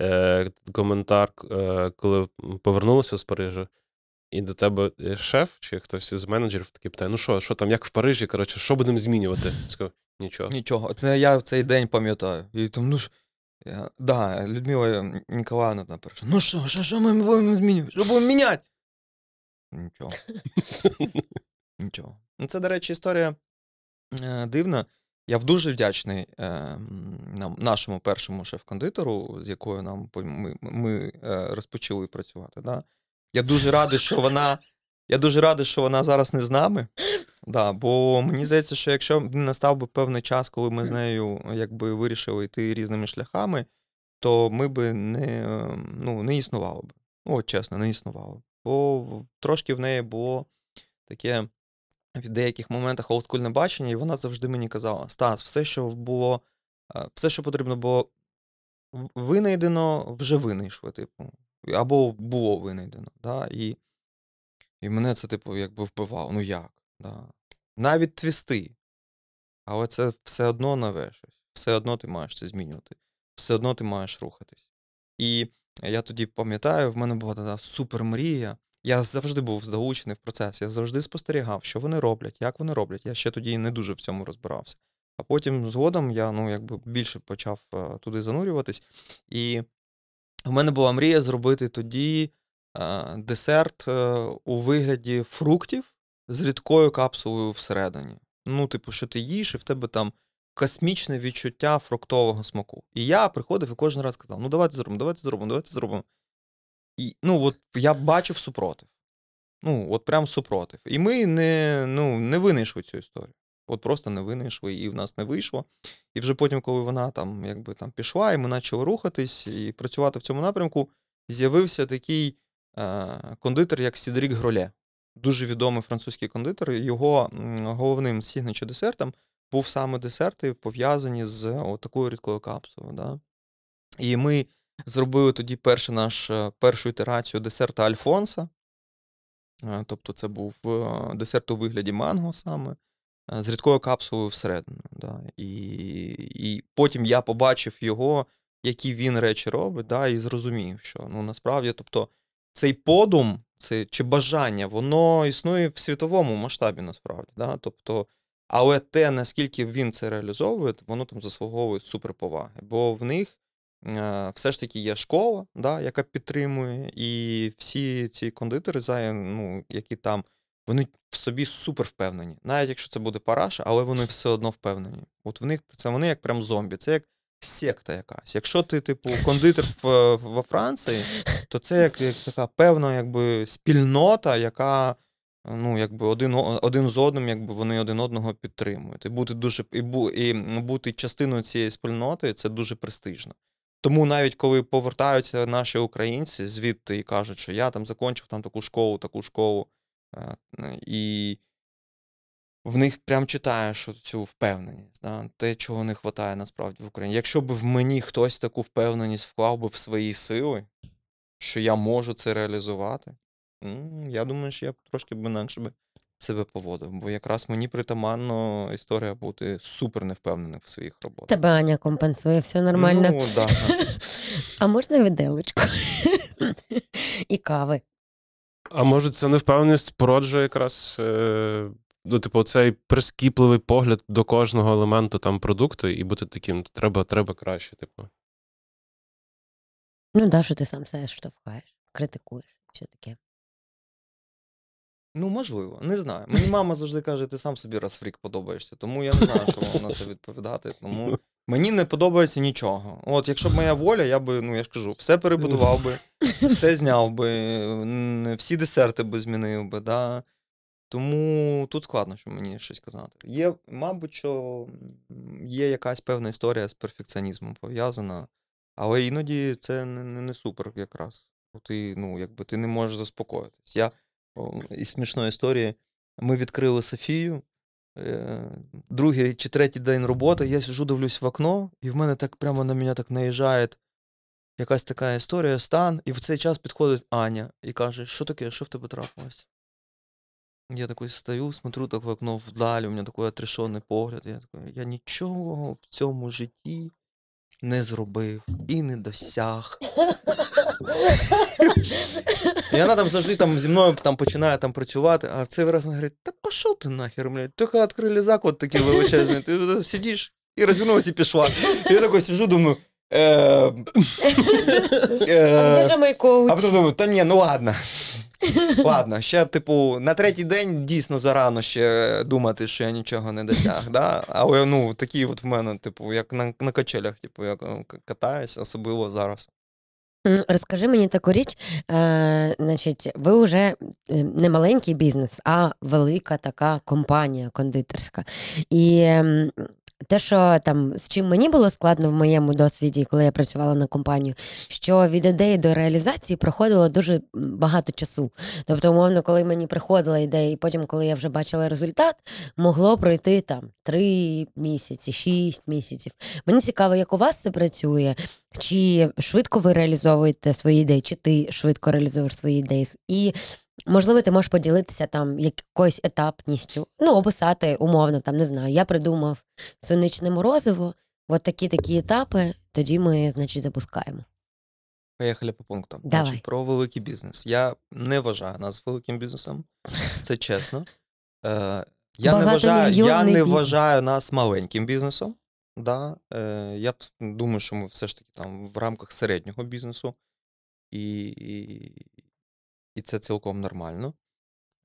е, коментар, е, коли повернулися з Парижу, і до тебе е, шеф чи хтось із менеджерів такий питає: ну що, що там, як в Парижі, коротше, що будемо змінювати? Сказав, нічого. Нічого. Це я в цей день пам'ятаю. І там, ну ж. Я, да, Людмила Ніколаївна напише: ну що, що, що ми будемо змінювати? Що будемо міняти? Нічого. Нічого. Ну, це, до речі, історія е, дивна. Я дуже вдячний е, нам, нашому першому шеф-кондитеру, з якою нам по- ми, ми е, розпочали працювати. Да? Я дуже радий, що вона. Я дуже радий, що вона зараз не з нами. Да, бо мені здається, що якщо б настав би певний час, коли ми з нею якби вирішили йти різними шляхами, то ми би не, е, ну, не існували б. От чесно, не існувало. Бо трошки в неї було таке в деяких моментах олдскульне бачення, і вона завжди мені казала: Стас, все, що було, все, що потрібно було винайдено, вже винайшли, типу. Або було винайдено. Да? І, і мене це, типу, якби вбивало. Ну як? Да? Навіть твісти. Але це все одно нове щось. Все одно ти маєш це змінювати. Все одно ти маєш рухатись. І я тоді пам'ятаю, в мене була така супер мрія. Я завжди був залучений в процес, я завжди спостерігав, що вони роблять, як вони роблять. Я ще тоді не дуже в цьому розбирався. А потім згодом я ну, якби більше почав е, туди занурюватись. І в мене була мрія зробити тоді е, десерт е, у вигляді фруктів з рідкою капсулою всередині. Ну, типу, що ти їш, і в тебе там космічне відчуття фруктового смаку. І я приходив і кожен раз казав: ну давайте зробимо, давайте зробимо, давайте зробимо. І ну, от я бачив супротив. Ну, от прям супротив. І ми не, ну, не винайшли цю історію. От просто не винайшли, і в нас не вийшло. І вже потім, коли вона там якби там пішла, і ми почали рухатись і працювати в цьому напрямку, з'явився такий е, кондитер, як Сідрік Гроле. Дуже відомий французький кондитер. Його головним сігничо десертом був саме десерти, пов'язані з такою рідкою капсулою. Да? І ми зробили тоді першу наш, е, першу ітерацію десерта Альфонса. Е, Тобто це був е, десерт у вигляді манго саме, з рідкою капсулою всередину. Да. І, і потім я побачив його, які він речі робить, да, і зрозумів, що ну, насправді, тобто, цей подум, це, чи бажання, воно існує в світовому масштабі, насправді. Да? Тобто, але те, наскільки він це реалізовує, воно там заслуговує суперповаги. Бо в них е, все ж таки є школа, да, яка підтримує, і всі ці кондитери, ну, які там, вони в собі супер впевнені. Навіть якщо це буде параша, але вони все одно впевнені. От в них це вони як прям зомбі, це як секта якась. Якщо ти, типу, кондитер в, во Франції, то це як, як така певна якби, спільнота, яка ну, якби один, один з одним, якби вони один одного підтримують. І бути дуже і, бу, і бути частиною цієї спільноти це дуже престижно. Тому навіть коли повертаються наші українці звідти і кажуть, що я там закінчив там таку школу, таку школу, е, і в них прям читаєш цю впевненість, да? те, чого не вистачає насправді в Україні. Якщо б в мені хтось таку впевненість вклав би в свої сили, що я можу це реалізувати, м, я думаю, що я б трошки б інакше би себе поводив. Бо якраз мені притаманно історія бути супер невпевненим в своїх роботах. Тебе Аня компенсує, все нормально. Ну, да. А можна виделочку? І кави. А може, це невпевненість породжує якраз. Е... Ну, типу, цей прискіпливий погляд до кожного елементу там продукту і бути таким, треба, треба краще, типу. Ну, да, що ти сам себе штовхаєш, критикуєш, що таке. Ну, можливо, не знаю. Мені мама завжди каже, ти сам собі раз фрік подобаєшся, тому я не знаю, що вам на це відповідати. Тому мені не подобається нічого. От, якщо б моя воля, я би, ну я ж кажу, все перебудував би, все зняв би, всі десерти би змінив би, да. Тому тут складно, що мені щось казати. Є, мабуть, що є якась певна історія з перфекціонізмом пов'язана, але іноді це не, не, не супер якраз. Ти, ну, якби ти не можеш заспокоїтись. Я о, із смішної історії. Ми відкрили Софію. е, Другий чи третій день роботи, я сижу, дивлюсь в окно, і в мене так прямо на мене так наїжджає якась така історія, стан, і в цей час підходить Аня і каже: що таке, що в тебе трапилось? Я такой стою, смотрю так в окно вдаль, у мене такий отрешений погляд. Я такой, я нічого в цьому житті не зробив і не досяг. І вона там завжди там зі мною там починає там працювати, а в цей раз вона говорить, та пішов ти нахер, блядь, тільки відкрили заклад такий величезний, ти тут сидиш і розвернулася і пішла. І я такой сижу, думаю, е, е, а потім думаю, та ні, ну ладно. Ладно, ще, типу, на третій день дійсно зарано ще думати, що я нічого не досяг. Да? Але ну, такі от в мене, типу, як на, на качелях, типу, я катаюсь, особливо зараз. Розкажи мені таку річ. Е, значить, ви вже е, не маленький бізнес, а велика така компанія кондитерська. І те, що там з чим мені було складно в моєму досвіді, коли я працювала на компанію, що від ідеї до реалізації проходило дуже багато часу. Тобто, умовно, коли мені приходила ідея, і потім, коли я вже бачила результат, могло пройти там три місяці, шість місяців. Мені цікаво, як у вас це працює, чи швидко ви реалізовуєте свої ідеї, чи ти швидко реалізуєш свої ідеї. І Можливо, ти можеш поділитися там якоюсь етапністю, ну, описати умовно, там не знаю. Я придумав сонячне морозиво, от такі такі етапи, тоді ми, значить, запускаємо. Поїхали по пунктам. Давай. Значить, про великий бізнес. Я не вважаю нас великим бізнесом. Це чесно. Е, я, не вважаю, я не вважаю нас маленьким бізнесом. Да? Е, я думаю, що ми все ж таки там в рамках середнього бізнесу. І, і, і це цілком нормально.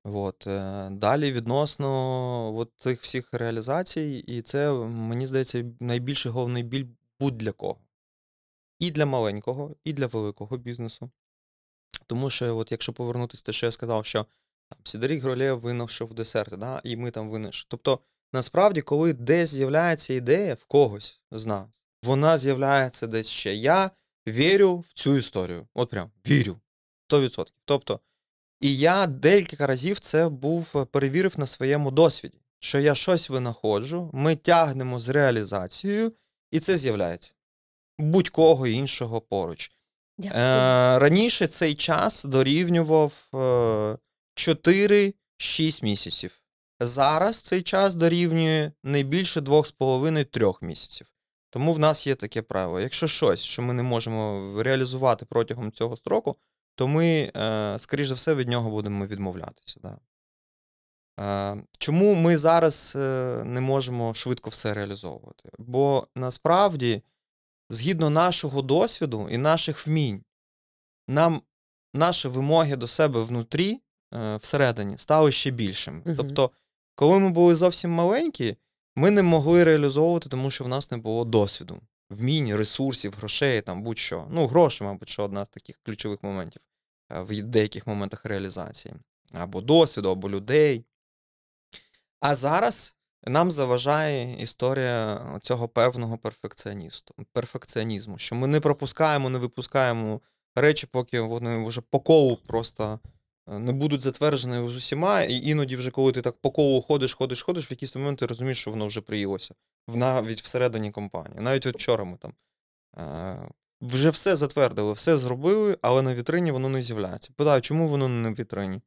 От, е, далі відносно от тих всіх реалізацій, і це, мені здається, найбільший головний біль будь-для кого. І для маленького, і для великого бізнесу. Тому що, от якщо повернутися те, що я сказав, що Сідорік Гролєв винайшов десерти, да, і ми там винайшли. Тобто, насправді, коли десь з'являється ідея в когось з нас, вона з'являється десь ще. Я вірю в цю історію. От прям вірю. 100%. Тобто, і я декілька разів це був е, перевірив на своєму досвіді, що я щось винаходжу, ми тягнемо з реалізацією, і це з'являється. Будь-кого іншого поруч. Дякую. Е, раніше цей час дорівнював е, 4-6 місяців. Зараз цей час дорівнює не більше 2,5-3 місяців. Тому в нас є таке правило. Якщо щось, що ми не можемо реалізувати протягом цього строку, то ми, е, скоріш за все, від нього будемо відмовлятися. Да. Е, чому ми зараз е, не можемо швидко все реалізовувати? Бо насправді, згідно нашого досвіду і наших вмінь, нам наші вимоги до себе внутрі, всередині, стали ще більшими. Мгм. Тобто, коли ми були зовсім маленькі, ми не могли реалізовувати, тому що в нас не було досвіду, вмінь, ресурсів, грошей, там будь-що. Ну, гроші, мабуть, що одна з таких ключових моментів в деяких моментах реалізації. Або досвіду, або людей. А зараз нам заважає історія цього певного перфекціоністу, перфекціонізму, що ми не пропускаємо, не випускаємо речі, поки вони вже по колу просто е, не будуть затверджені з усіма, і іноді, вже коли ти так по колу ходиш, ходиш, ходиш, в якийсь момент ти розумієш, що воно вже приїлося навіть всередині компанії. Навіть от вчора ми там е, вже все затвердили, все зробили, але на вітрині воно не з'являється. Питаю, чому воно не на вітрині?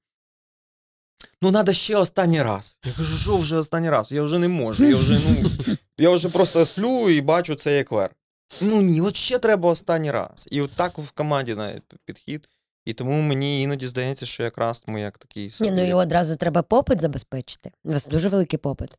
Ну, треба ще останній раз. Я кажу, що вже останній раз? Я вже не можу. Я вже, ну, я вже просто сплю і бачу цей еклер. Ну ні, от ще треба останній раз. І от так в команді навіть підхід. І тому мені іноді здається, що якраз ми як такий Ні, собі. ну і одразу треба попит забезпечити. У вас дуже великий попит.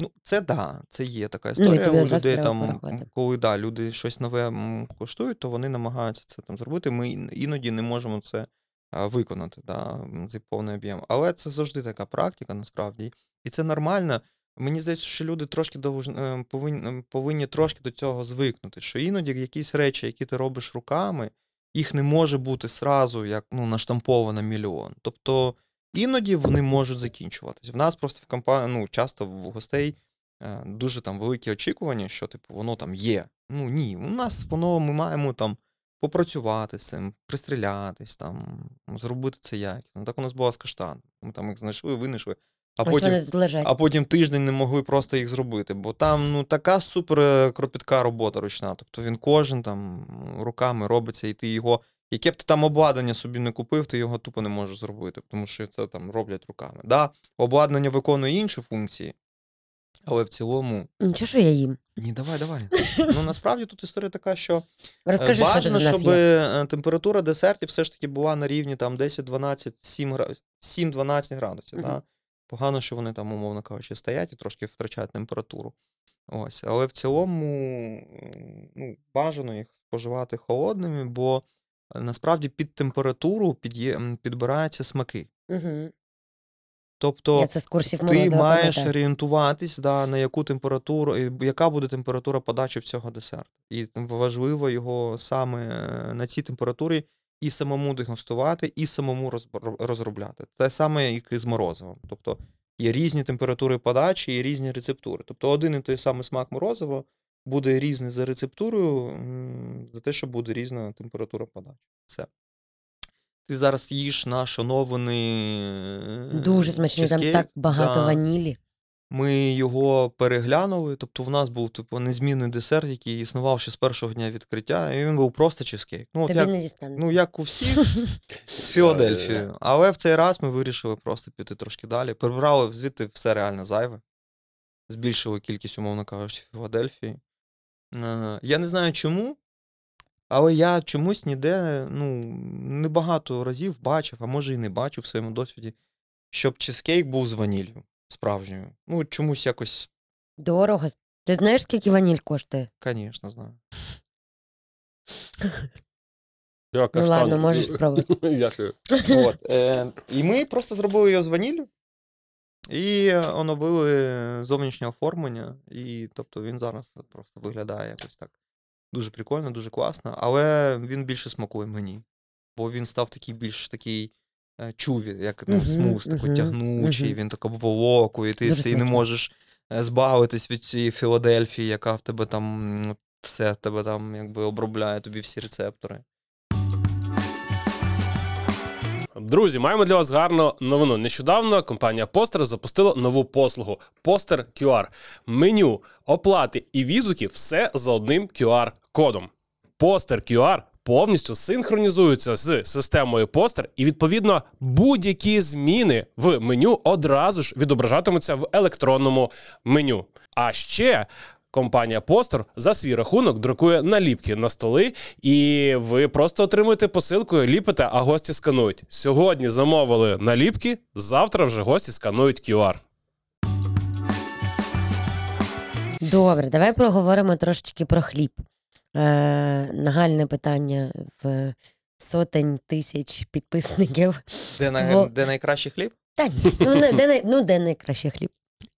Ну, це да, це є така Ну, історія. тобі у людей там, коли да, люди щось нове коштують, то вони намагаються це там зробити. Ми іноді не можемо це виконати, да, цей повний об'єм. Але це завжди така практика, насправді. І це нормально. Мені здається, що люди трошки довж- е, повинні, повинні трошки до цього звикнути. Що іноді якісь речі, які ти робиш руками, їх не може бути сразу як ну, наштамповано мільйон. Тобто іноді вони можуть закінчуватись. В нас просто в компанії, ну, часто в гостей е, дуже там великі очікування, що типу воно там є. Ну ні, у нас воно ми маємо там попрацювати з цим, пристрілятись, там, зробити це якісно. Так у нас була з каштаном. Ми там їх знайшли, винайшли, а Ось потім, вони а потім тиждень не могли просто їх зробити. Бо там ну така супер е, кропітка робота ручна. Тобто він кожен там руками робиться, і ти його. Яке б ти там обладнання собі не купив, ти його тупо не можеш зробити, тому що це там роблять руками. Да, обладнання виконує інші функції, але в цілому. Нічого, що я їм. Ні, давай, давай. Ну насправді тут історія така, що е, Розкажи, що бажано, щоб е, температура десертів все ж таки була на рівні там 10-12, 7 гра- 7-12 градусів. Мгм. Да? Погано, що вони там, умовно кажучи, стоять і трошки втрачають температуру. Ось. Але в цілому ну, бажано їх споживати холодними, бо насправді під температуру під'є- підбираються смаки. Угу. Тобто Я це з курсів ти молодого маєш пам'ятаю. орієнтуватись, да, на яку температуру, і яка буде температура подачі цього десерту. І важливо його саме е, на цій температурі і самому дегустувати, і самому розробляти. Те саме, як і з морозивом. Тобто є різні температури подачі і різні рецептури. Тобто один і той самий смак морозива буде різний за рецептурою, за те, що буде різна температура подачі. Все. Ти зараз їш наш оновлений Дуже смачний, там так багато да. ванілі. Ми його переглянули. Тобто, в нас був типу незмінний десерт, який існував ще з першого дня відкриття, і він був просто чизкейк. Ну, от як, не ну, як у всіх з Філадельфії. Але в цей раз ми вирішили просто піти трошки далі. Прибрали звідти все реально зайве. Збільшили кількість, умовно кажучи, Філадельфії. Е, Я не знаю чому, але я чомусь ніде ну, небагато разів бачив, а може і не бачив в своєму досвіді, щоб чизкейк був з ваніллю справжньою. Ну, чомусь якось, Дорого. Ти знаєш, скільки ваніль коштує? звісно, знаю. Я Ну каштан. ладно, можеш спробувати. Дякую. От, е, і ми просто зробили його з ваніллю і оновили зовнішнє оформлення. І тобто він зараз просто виглядає якось так дуже прикольно, дуже класно, але він більше смакує мені. Бо він став такий більш такий е, чуві, як ну, смуз, такий тягнучий, він так обволокує, ти, ти не можеш е, збавитись від цієї Філадельфії, яка в тебе там все тебе там якби обробляє тобі всі рецептори. Друзі, маємо для вас гарну новину. Нещодавно компанія Постер запустила нову послугу Постер QR. Меню, оплати і відгуки все за одним QR-кодом. Постер QR повністю синхронізується з системою Постер, і відповідно будь-які зміни в меню одразу ж відображатимуться в електронному меню. А ще. Компанія Постер за свій рахунок друкує наліпки на столи, і ви просто отримуєте посилку, ліпите, а гості сканують. Сьогодні замовили наліпки, завтра вже гості сканують QR. Добре, давай проговоримо трошечки про хліб. Е, нагальне питання в сотень тисяч підписників. Де, на, Тво- де найкращий хліб? Та ні, ну, де, най- ну де найкращий хліб?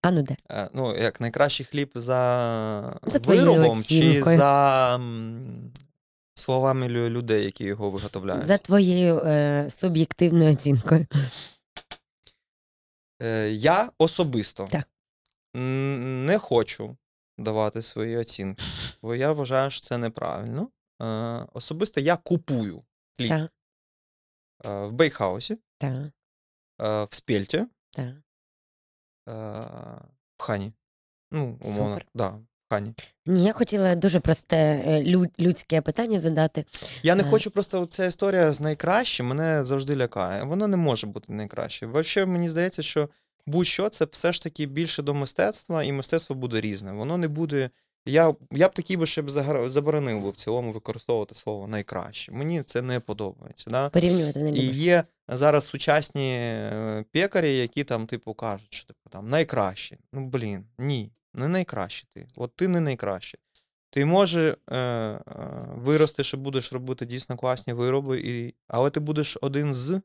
А ну де? Е, Ну, як найкращий хліб за, За твоєю виробом чи оцінкою. за м, словами лю- людей, які його виготовляють? За твоєю е, суб'єктивною оцінкою. Е, Я особисто Так. н- не хочу давати свої оцінки, бо я вважаю, що це неправильно. Е, Особисто я купую хліб Так, е, в Bakehouse і, так, е, в спельті, так. Е, в Honey. Ну, умовно, Супер. да, в Honey. Ні, я хотіла дуже просте е, лю- людське питання задати. Я не Е. хочу просто ця історія з найкращим мене завжди лякає. Воно не може бути найкраще. Вообще, мені здається, що будь-що це все ж таки більше до мистецтва, і мистецтво буде різне. Воно не буде. Я, я б такий би ще б заборонив би в цілому використовувати слово найкраще. Мені це не подобається. Да? Порівнювати не І є зараз сучасні е, пекарі, які там, типу, кажуть, що типу там найкращі. Ну, блін, ні, не найкраще ти. От ти не найкраще. Ти може е, е, вирости, що будеш робити дійсно класні вироби, і... але ти будеш один з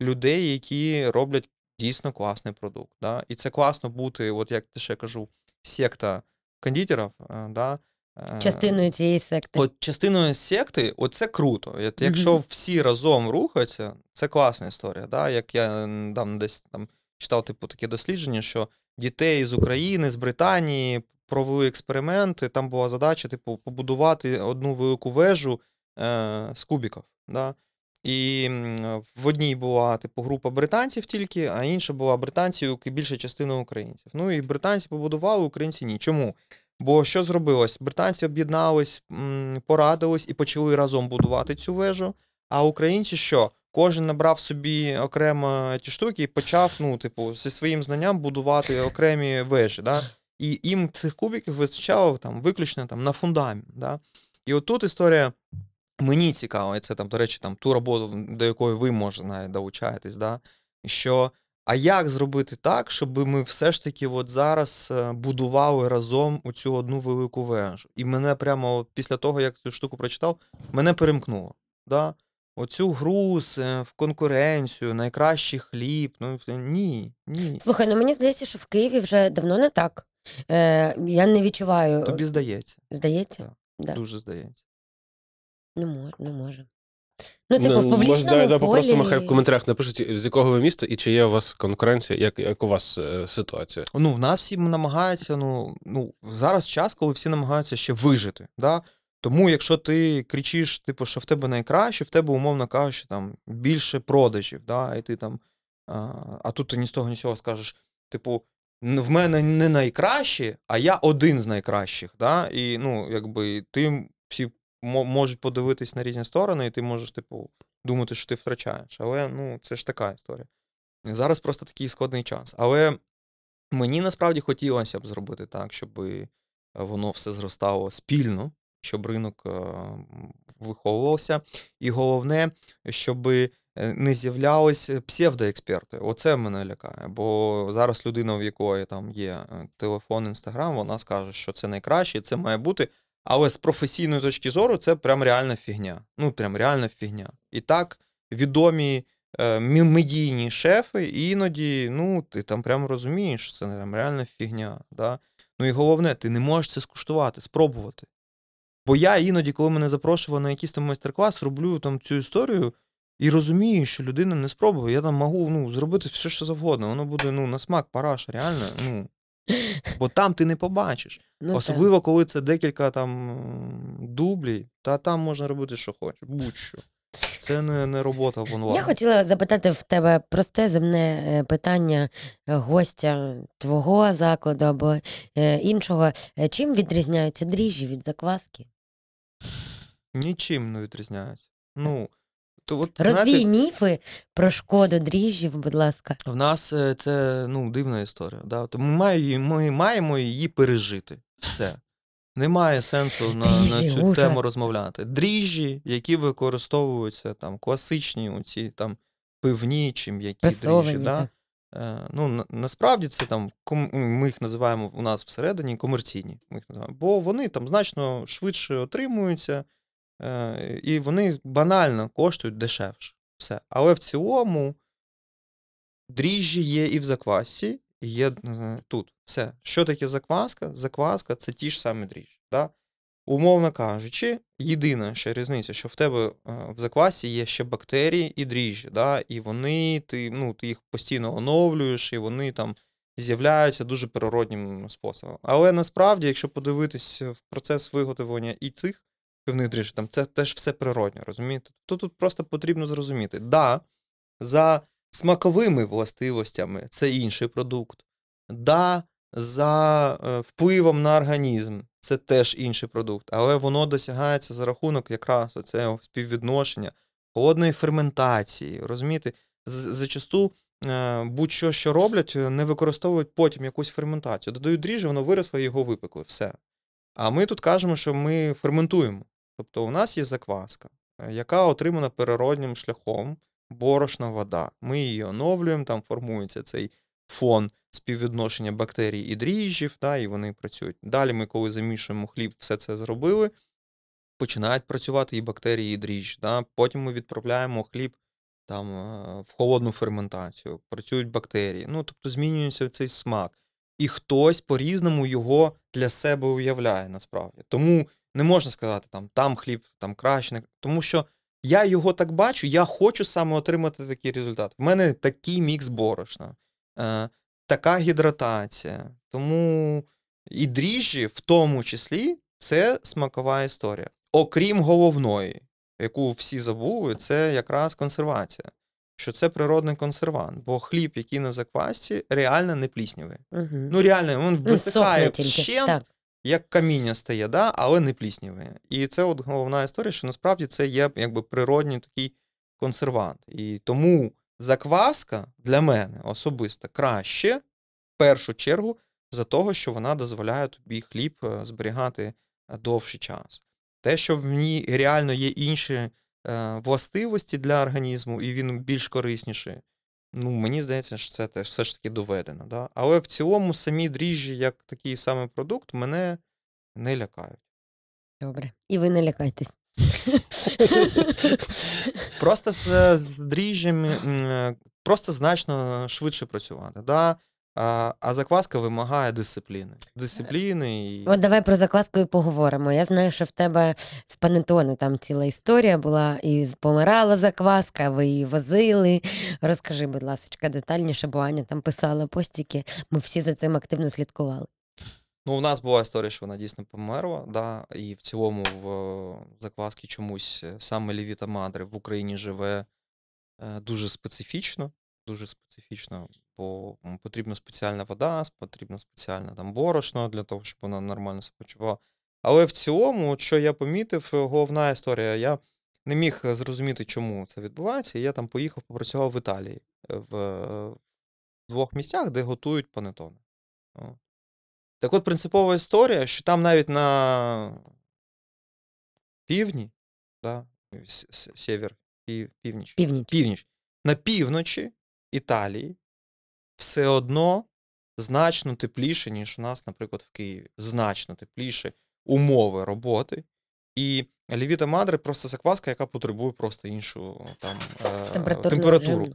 людей, які роблять дійсно класний продукт. Да? І це класно бути, от як ти ще кажу, секта кондитерів. Е, да? е, Частиною цієї секти. От частиною секти, от це круто. От Якщо Мгм. всі разом рухаються, це класна історія. Да? Як я там десь там читав типу таке дослідження, що дітей з України, з Британії провели експерименти. Там була задача, типу, побудувати одну велику вежу е, з кубіків. Да? І в одній була типу група британців тільки, а інша була британців і більша частина українців. Ну і британці побудували, українці ні. Чому? Бо що зробилось? Британці об'єднались, порадились і почали разом будувати цю вежу. А українці що? Кожен набрав собі окремо ті штуки і почав, ну, типу, зі своїм знанням будувати окремі вежі. Да? І їм цих кубиків вистачало там, виключно там, на фундамент. Да? І отут історія мені цікава, і це там, до речі, там, ту роботу, до якої ви може навіть долучаєтесь, да? що а як зробити так, щоб ми все ж таки от зараз е, будували разом у цю одну велику вежу? І мене прямо от після того, як цю штуку прочитав, мене перемкнуло. Да? Оцю гру е, в конкуренцію, найкращий хліб. Ну ні, ні. Слухай, ну мені здається, що в Києві вже давно не так. Е, я не відчуваю. Тобі здається, Здається? Так. Да. дуже здається. Не може, не може. Ну, типу, в може, публічному да, да, полі... попросимо, хай в коментарях напишуть, з якого ви міста і чи є у вас конкуренція, як, як у вас е, ситуація. Ну, в нас всі намагаються, ну, ну, зараз час, коли всі намагаються ще вижити. Да? Тому, якщо ти кричиш, типу, що в тебе найкраще, в тебе, умовно кажучи, там більше продажів, да? і ти там, а, а тут ти ні з того, ні з цього скажеш, типу, в мене не найкраще, а я один з найкращих. Да? І ну, якби ти всі можуть подивитись на різні сторони, і ти можеш, типу, думати, що ти втрачаєш. Але ну, це ж така історія. Зараз просто такий складний час. Але Мені насправді хотілося б зробити так, щоб воно все зростало спільно, щоб ринок е, виховувався. І головне, щоб не з'являлись псевдоексперти. Оце мене лякає. Бо зараз людина, в якої там є е, телефон, інстаграм, вона скаже, що це найкраще, це має бути. Але з професійної точки зору це прям реальна фігня. Ну, прям реальна фігня. І так відомі е, медійні шефи, іноді, ну, ти там прямо розумієш, що це прям реальна фігня. Да? Ну і головне, ти не можеш це скуштувати, спробувати. Бо я іноді, коли мене запрошували на якийсь там майстер-клас, роблю там цю історію і розумію, що людина не спробує. Я там можу ну, зробити все, що завгодно. Воно буде ну, на смак параша, реально. Ну, бо там ти не побачиш. Ну, так. Особливо, коли це декілька там дублів, та там можна робити, що хочеш, будь-що. Це не, не робота в онлайн. Я хотіла запитати в тебе просте земне е, питання е, гостя твого закладу або е, іншого. Чим відрізняються дріжджі від закваски? Нічим не відрізняються. Ну, от, Розвій знаєте, міфи про шкоду дріжджів, будь ласка. в нас е, це ну, дивна історія. Да? Тому ми, має- ми маємо її пережити. Все. Немає сенсу на, на цю ужас. тему розмовляти. Дріжджі, які використовуються там класичні, оці там пивні чи м'які дріжджі. Да? Е, ну, на, насправді це там ком, ми їх називаємо у нас всередині комерційні. Ми їх називаємо, бо вони там значно швидше отримуються, е, і вони банально коштують дешевше. Все. Але в цілому дріжджі є і в заквасці, і є тут. Все. Що таке закваска? Закваска це ті ж самі дріжджі. Да? Умовно кажучи, єдина ще різниця, що в тебе е, в заквасі є ще бактерії і дріжджі, да? і вони, ти, ну, ти їх постійно оновлюєш, і вони там з'являються дуже природнім способом. Але насправді, якщо подивитись в процес виготовлення і цих пивних дріжджів, там це теж все природньо, розумієте? То тут просто потрібно зрозуміти. Да, за смаковими властивостями це інший продукт. Да, за е, впливом на організм це теж інший продукт, але воно досягається за рахунок якраз оцього співвідношення, холодної ферментації. Розумієте, зачасту е, будь-що, що роблять, е, не використовують потім якусь ферментацію. Додають дріжджі, воно виросло, і його випекли. Все. А ми тут кажемо, що ми ферментуємо. Тобто у нас є закваска, е, яка отримана природнім шляхом, борошна вода. Ми її оновлюємо, там формується цей фон співвідношення бактерій і дріжджів, да, і вони працюють. Далі ми, коли замішуємо хліб, все це зробили, починають працювати і бактерії, і дріжджі. Да. Потім ми відправляємо хліб там, е, в холодну ферментацію, працюють бактерії. Ну, тобто змінюється цей смак. І хтось по-різному його для себе уявляє насправді. Тому не можна сказати, там, там хліб, там краще. Тому що я його так бачу, я хочу саме отримати такий результат. В мене такий мікс борошна, е, така гідратація. Тому і дріжджі, в тому числі, це смакова історія. Окрім головної, яку всі забули, це якраз консервація. Що це природний консервант, бо хліб, який на заквасці, реально не пліснявий. Угу. Ну, реально, він висихає вщент, Так. Як каміння стає, да? але не пліснявий. І це от головна історія, що насправді це є якби природній такий консервант. І тому закваска для мене особисто краще, в першу чергу, за того, що вона дозволяє тобі хліб е, зберігати е, довший час. Те, що в ній реально є інші е, властивості для організму, і він більш корисніший. Ну, мені здається, що це теж все ж таки доведено. Да? Але в цілому самі дріжджі, як такий самий продукт, мене не лякають. Добре. І ви не лякайтесь. Просто з, з дріжджами м, е, просто значно швидше працювати. Да? А, а закваска вимагає дисципліни. Дисципліни і. От давай про закваску і поговоримо. Я знаю, що в тебе з панетоне там ціла історія була, і помирала закваска, ви її возили. Розкажи, будь ласка, детальніше, бо Аня там писала постіки. Ми всі за цим активно слідкували. Ну, у нас була історія, що вона дійсно померла, да, і в цілому в е, закваски чомусь е, саме Лівіта Мадре в Україні живе е, дуже специфічно, дуже специфічно, бо потрібна спеціальна вода, потрібно спеціальне там борошно для того, щоб вона нормально себе почувала. Але в цілому, що я помітив, е, головна історія, я не міг е, зрозуміти, чому це відбувається. Я там поїхав, попрацював в Італії е, в двох місцях, де готують панетони. Так от принципова історія, що там навіть на півдні, да, север, пів, північ, Північ. північ, на півночі Італії все одно значно тепліше, ніж у нас, наприклад, в Києві. Значно тепліше умови роботи. І Лівіта Мадре просто закваска, яка потребує просто іншу там, е, температуру.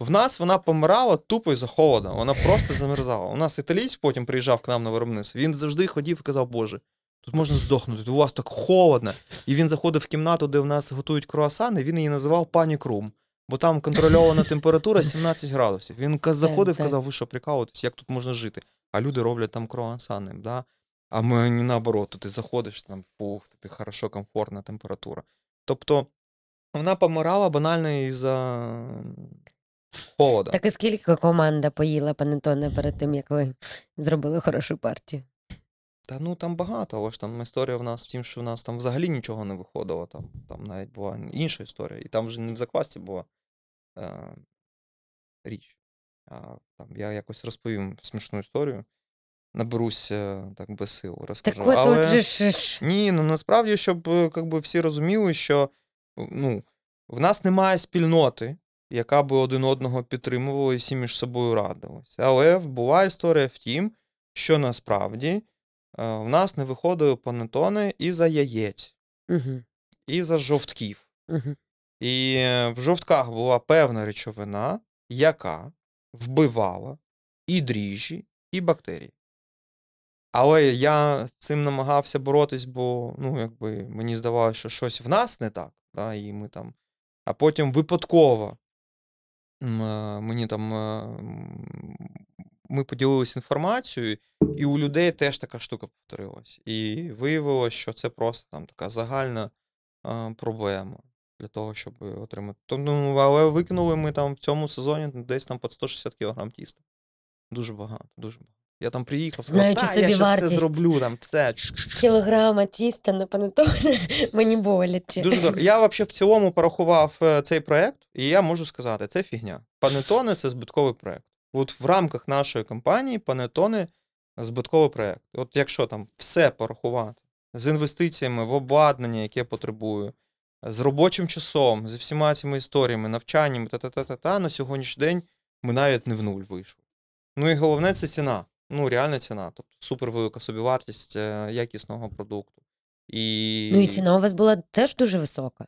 В нас вона помирала тупо із-за холода. Вона просто замерзала. У нас італійць потім приїжджав к нам на виробництво. Він завжди ходив і казав, Боже, тут можна здохнути, тут у вас так холодно. І він заходив в кімнату, де в нас готують круасани, він її називав панік рум. Бо там контрольована температура 17 градусів. Він заходив, так. казав, ви що, прикалуєтесь, як тут можна жити? А люди роблять там круасани, да? а ми наоборот, то ти заходиш, там, фух, тобі хорошо, комфортна температура. Тобто вона помирала банально із-за холода. Так і скільки команда поїла панетоне перед тим, як ви зробили хорошу партію? Та ну там багато, але ж там історія в нас в тім, що в нас там взагалі нічого не виходило. Там, там навіть була інша історія. І там вже не в заквасці була е, річ. А, там, я якось розповім смішну історію. Наберусь е, так без сил, розкажу. Так Але... же ж. ж. Ні, ну насправді, щоб е, как би, всі розуміли, що ну, в нас немає спільноти, яка би один одного підтримувала і всі між собою радилися. Але була історія в тім, що насправді е, в нас не виходили панетони і за яєць, Угу, і за жовтків. угу. І е, в жовтках була певна речовина, яка вбивала і дріжджі, і бактерії. Але я з цим намагався боротись, бо ну, якби, мені здавалося, що щось в нас не так, да, і ми там. А потім випадково е, мені там е, ми поділилися інформацією, і у людей теж така штука повторилась. І виявилось, що це просто там така загальна проблема для того, щоб отримати. То, ну, але викинули ми там в цьому сезоні десь там під 160 кг тіста. Дуже багато, дуже багато. Я там приїхав, сказав, Знаючи та, я щас все зроблю, там, це. Кілограма тіста на панетоне мені боляче. Дуже дорого. Я взагалі в цілому порахував е, цей проект, і я можу сказати, це фігня. Панетоне це збитковий проект. От в рамках нашої компанії Панетоне збитковий проект. От якщо там все порахувати з інвестиціями в обладнання, яке потребую, з робочим часом, з всіма цими історіями, навчаннями, та-та-та-та-та, на сьогоднішній день ми навіть не в нуль вийшли. Ну і головне це ціна. Ну, реальна ціна. Тобто супервелика собівартість е, якісного продукту. І... Ну і ціна у вас була теж дуже висока.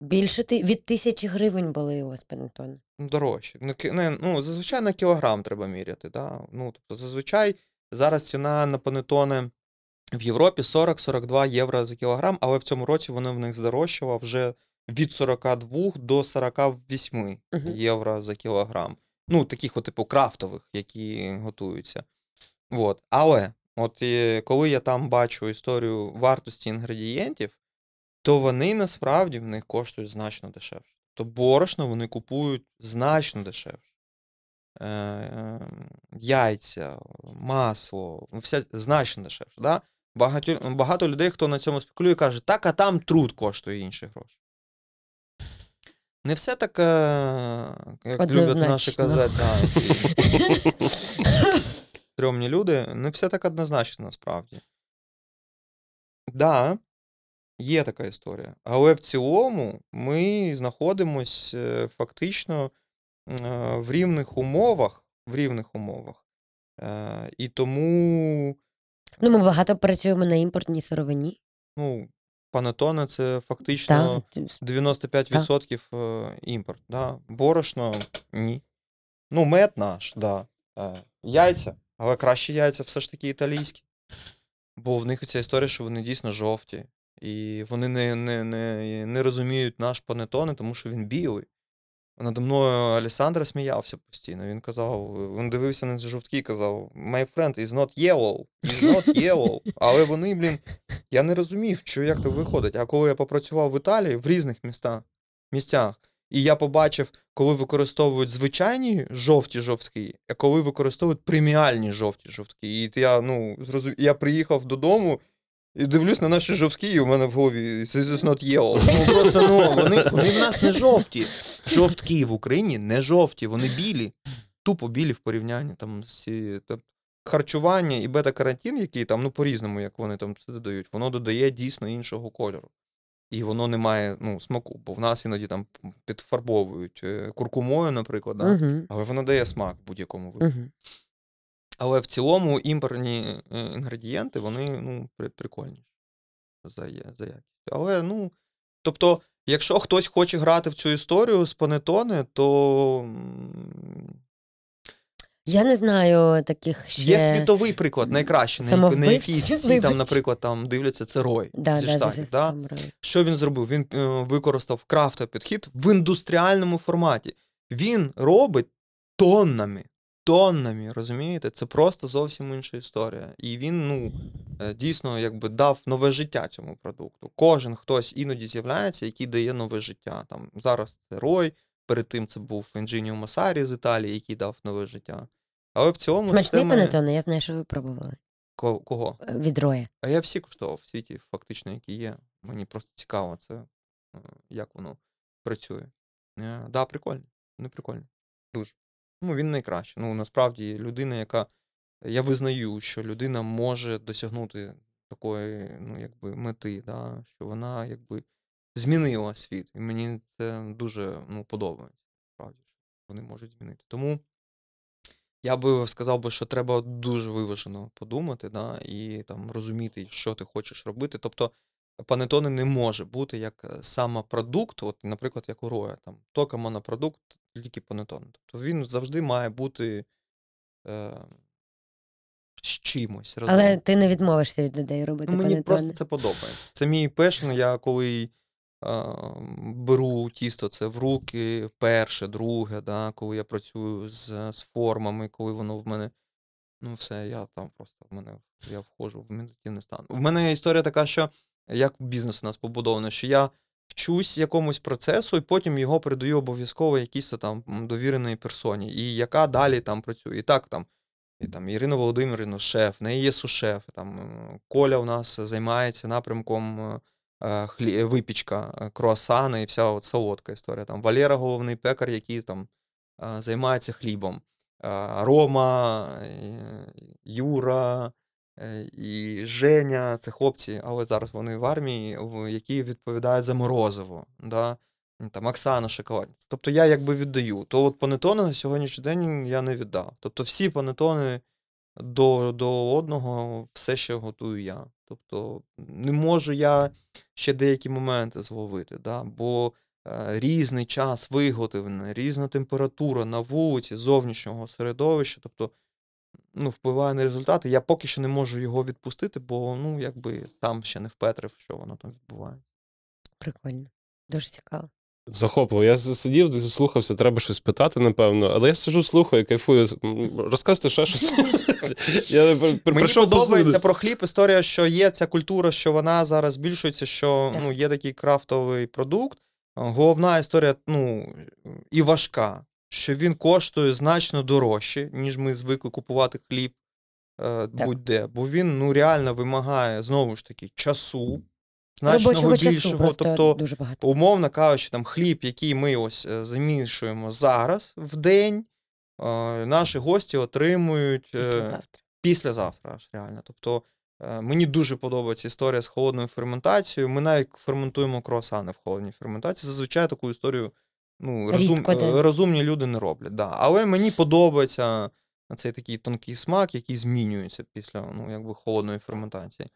Більше ти від тисячі гривень були у вас панетони. Ну, дорожче. Ну, не, ну, зазвичай на кілограм треба міряти. Да? Ну, тобто, зазвичай зараз ціна на панетони в Європі 40-42 євро за кілограм, але в цьому році воно в них здорожчало вже від 42 до 48 євро за кілограм. Ну, таких, от, типу, крафтових, які готуються. От. Але, от і коли я там бачу історію вартості інгредієнтів, то вони насправді в них коштують значно дешевше. То борошно вони купують значно дешевше. Е, е, яйця, масло, ну, все значно дешевше. Да? Багато, багато людей, хто на цьому спекулює, каже, так, а там труд коштує інші гроші. Не все так, е, як люблять наші казати, стрьомні люди, не все так однозначно насправді. Да, є така історія. Але в цілому ми знаходимось е, фактично е, в рівних умовах, в рівних умовах. І тому, Ну, ми багато працюємо на імпортній сировині. ну, панетоне це фактично Так, 95% е, імпорт. Да? Борошно ні. Ну, мед наш, да. Е, яйця, але краще яйця все ж таки італійські. Бо в них ця історія, що вони дійсно жовті. І вони не, не, не, не розуміють наш панетоне, тому що він білий. Надо мною Александр сміявся постійно. Він казав, він дивився на ці жовтки і казав: My friend is not yellow, is not yellow. Але вони, блін, я не розумів, що як так виходить. А коли я попрацював в Італії в різних містах, місцях, і я побачив, коли використовують звичайні жовті жовтки, а коли використовують преміальні жовті жовтки. І я, ну, зрозум... я приїхав додому. І дивлюсь на наші жовтки, і у мене в голові this is not yellow. Ну просто ну, вони, вони в нас не жовті. Жовтки в Україні не жовті, вони білі. Тупо білі в порівнянні там з ці- там, харчування і бета-каротин, який там, ну по-різному, як вони там це додають, воно додає дійсно іншого кольору. І воно не має ну, смаку, бо в нас іноді там підфарбовують е, куркумою, наприклад, да? Але воно дає смак в будь-якому випадку. Але в цілому імпортні е, інгредієнти, вони ну, при- прикольніші за, я- за якістю. Але, ну, тобто, якщо хтось хоче грати в цю історію з панетоне, то Я не знаю таких ще. є світовий приклад, найкращий, на, на який всі там, наприклад, там дивляться, це Рой Да, зі да, штатів. Да? Що він зробив? Він е, використав крафтовий підхід в індустріальному форматі. Він робить тоннами. Тоннами, розумієте? Це просто зовсім інша історія. І він, ну, е, дійсно, якби дав нове життя цьому продукту. Кожен хтось іноді з'являється, який дає нове життя. Там зараз це Рой, перед тим це був Енджініо Масарі з Італії, який дав нове життя. Але в цілому Смачний це ми... панетоне, я знаю, що ви пробували. Кого? Е, Від Роя. А я всі куштував в світі, фактично, які є. Мені просто цікаво це, е, як воно працює. Е, Да, прикольно. Не прикольно. Дуже. Ну, він найкращий. Ну, насправді, людина, яка. Я визнаю, що людина може досягнути такої, ну, якби, мети, да, що вона якби змінила світ. І мені це дуже ну, подобається, насправді, що вони можуть змінити. Тому я би сказав би, що треба дуже виважено подумати, да, і там розуміти, що ти хочеш робити. Тобто, панетоне не може бути як е, саме продукт, от, наприклад, як у Роя, там, тільки монопродукт, тільки панетоне. Тобто він завжди має бути е, з чимось разом. Але ти не відмовишся від людей робити Ну, мені панетоне. просто це подобається. Це мій пешн, я коли е, беру тісто це в руки, перше, друге, да, коли я працюю з, з формами, коли воно в мене. Ну, все, я там просто в мене я входжу в медитативний стан. У мене історія така, що як бізнес у нас побудований, що я вчусь якомусь процесу, і потім його передаю обов'язково якійсь там м, довіреній персоні, і яка далі там працює. І так там. І там Ірина Володимирівна, шеф, в неї є сушеф. Там Коля у нас займається напрямком е, е, хлі... випічка, е, круасани і вся от солодка історія. Там Валера, головний пекар, який там займається хлібом. Рома, Юра і Женя це хлопці, але зараз вони в армії, які відповідають за морозиво. Да? Там Оксана шоколадниця. Тобто я якби віддаю. То от панетони на сьогоднішній день я не віддав. Тобто всі панетони до, до одного все ще готую я. Тобто не можу я ще деякі моменти зловити, да? бо е, різний час виготовлення, різна температура на вулиці, зовнішнього середовища, тобто ну, впливає на результати. Я поки що не можу його відпустити, бо ну, якби сам ще не впетрив, що воно там відбувається. Прикольно. Дуже цікаво. Захопливо. Я сидів, слухався, треба щось питати, напевно. Але я сиджу, слухаю, кайфую. Розказуйте ще щось. Я при- при- Мені подобається про хліб історія, що є ця культура, що вона зараз збільшується, що ну, є такий крафтовий продукт. Головна історія, ну, і важка, що він коштує значно дорожче, ніж ми звикли купувати хліб е, будь-де. Бо він ну, реально вимагає, знову ж таки, часу, Робочого більшого. тобто, дуже багато. умовно кажучи, там хліб, який ми ось е, замішуємо зараз в день, е, наші гості отримують е, Післязавтра. аж реально. Тобто е, мені дуже подобається історія з холодною ферментацією. Ми навіть ферментуємо круасани в холодній ферментації. Зазвичай таку історію ну, розум, Рідко, розумні люди не роблять. Да. Але мені подобається цей такий тонкий смак, який змінюється після ну, якби, холодної ферментації.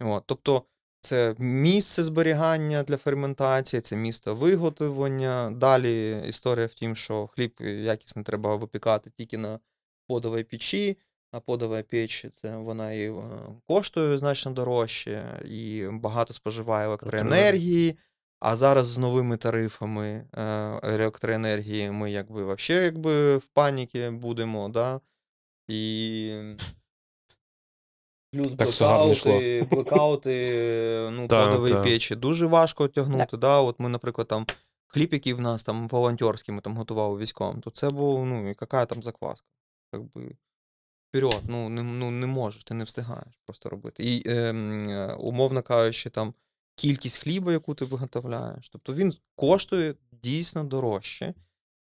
От, тобто, це місце зберігання для ферментації, це місце виготовлення. Далі історія в тім, що хліб якісно треба випікати тільки на подовій печі, а подова піч це вона і е, коштує значно дорожче, і багато споживає електроенергії. А зараз з новими тарифами е, електроенергії ми якби вообще якби в паніки будемо, да? І плюс Так все гарно йшло. блекаути, блекаути, ну, Та, подові та. печі дуже важко тягнути. Да? От ми, наприклад, там хліб, який в нас там волонтерський, ми там готували військовим, то це був, ну, яка там закваска? Якби вперед, ну не, ну не можеш, ти не встигаєш просто робити. І ем, е, умовно кажучи, там кількість хліба, яку ти виготовляєш, тобто він коштує дійсно дорожче.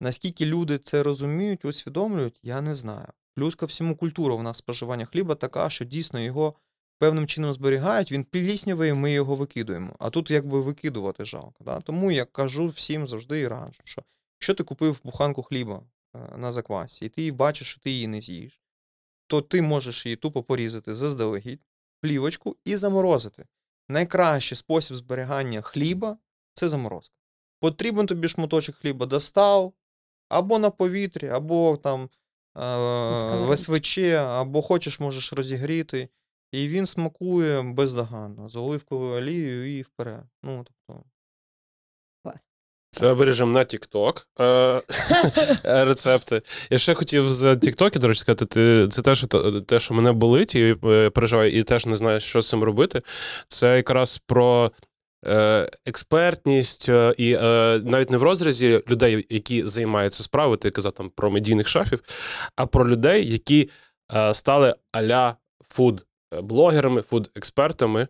Наскільки люди це розуміють, усвідомлюють, я не знаю. Плюс ко всьому культура у нас споживання хліба така, що дійсно його певним чином зберігають, він пліснявий, ми його викидуємо. А тут якби викидувати жалко. Да? Тому я кажу всім завжди і раджу, що якщо ти купив буханку хліба е, на заквасі, і ти бачиш, що ти її не з'їш, то ти можеш її тупо порізати заздалегідь, плівочку і заморозити. Найкращий спосіб зберігання хліба це заморозка. Потрібен тобі шматочок хліба достав, або на повітрі, або там е, в. СВЧ, або хочеш, можеш розігріти. І він смакує бездоганно, з оливковою олією і вперед. Ну, тобто, Це виріжемо на TikTok е, рецепти. Я ще хотів з TikTok, до речі, сказати, ти, це теж те- що мене болить, і е, переживаю, і теж не знаю, що з цим робити. Це якраз про е, експертність, і навіть не в розрізі людей, які займаються справою, ти казав там про медійних шафів, а про людей, які стали аля фуд-блогерами, фуд-експертами.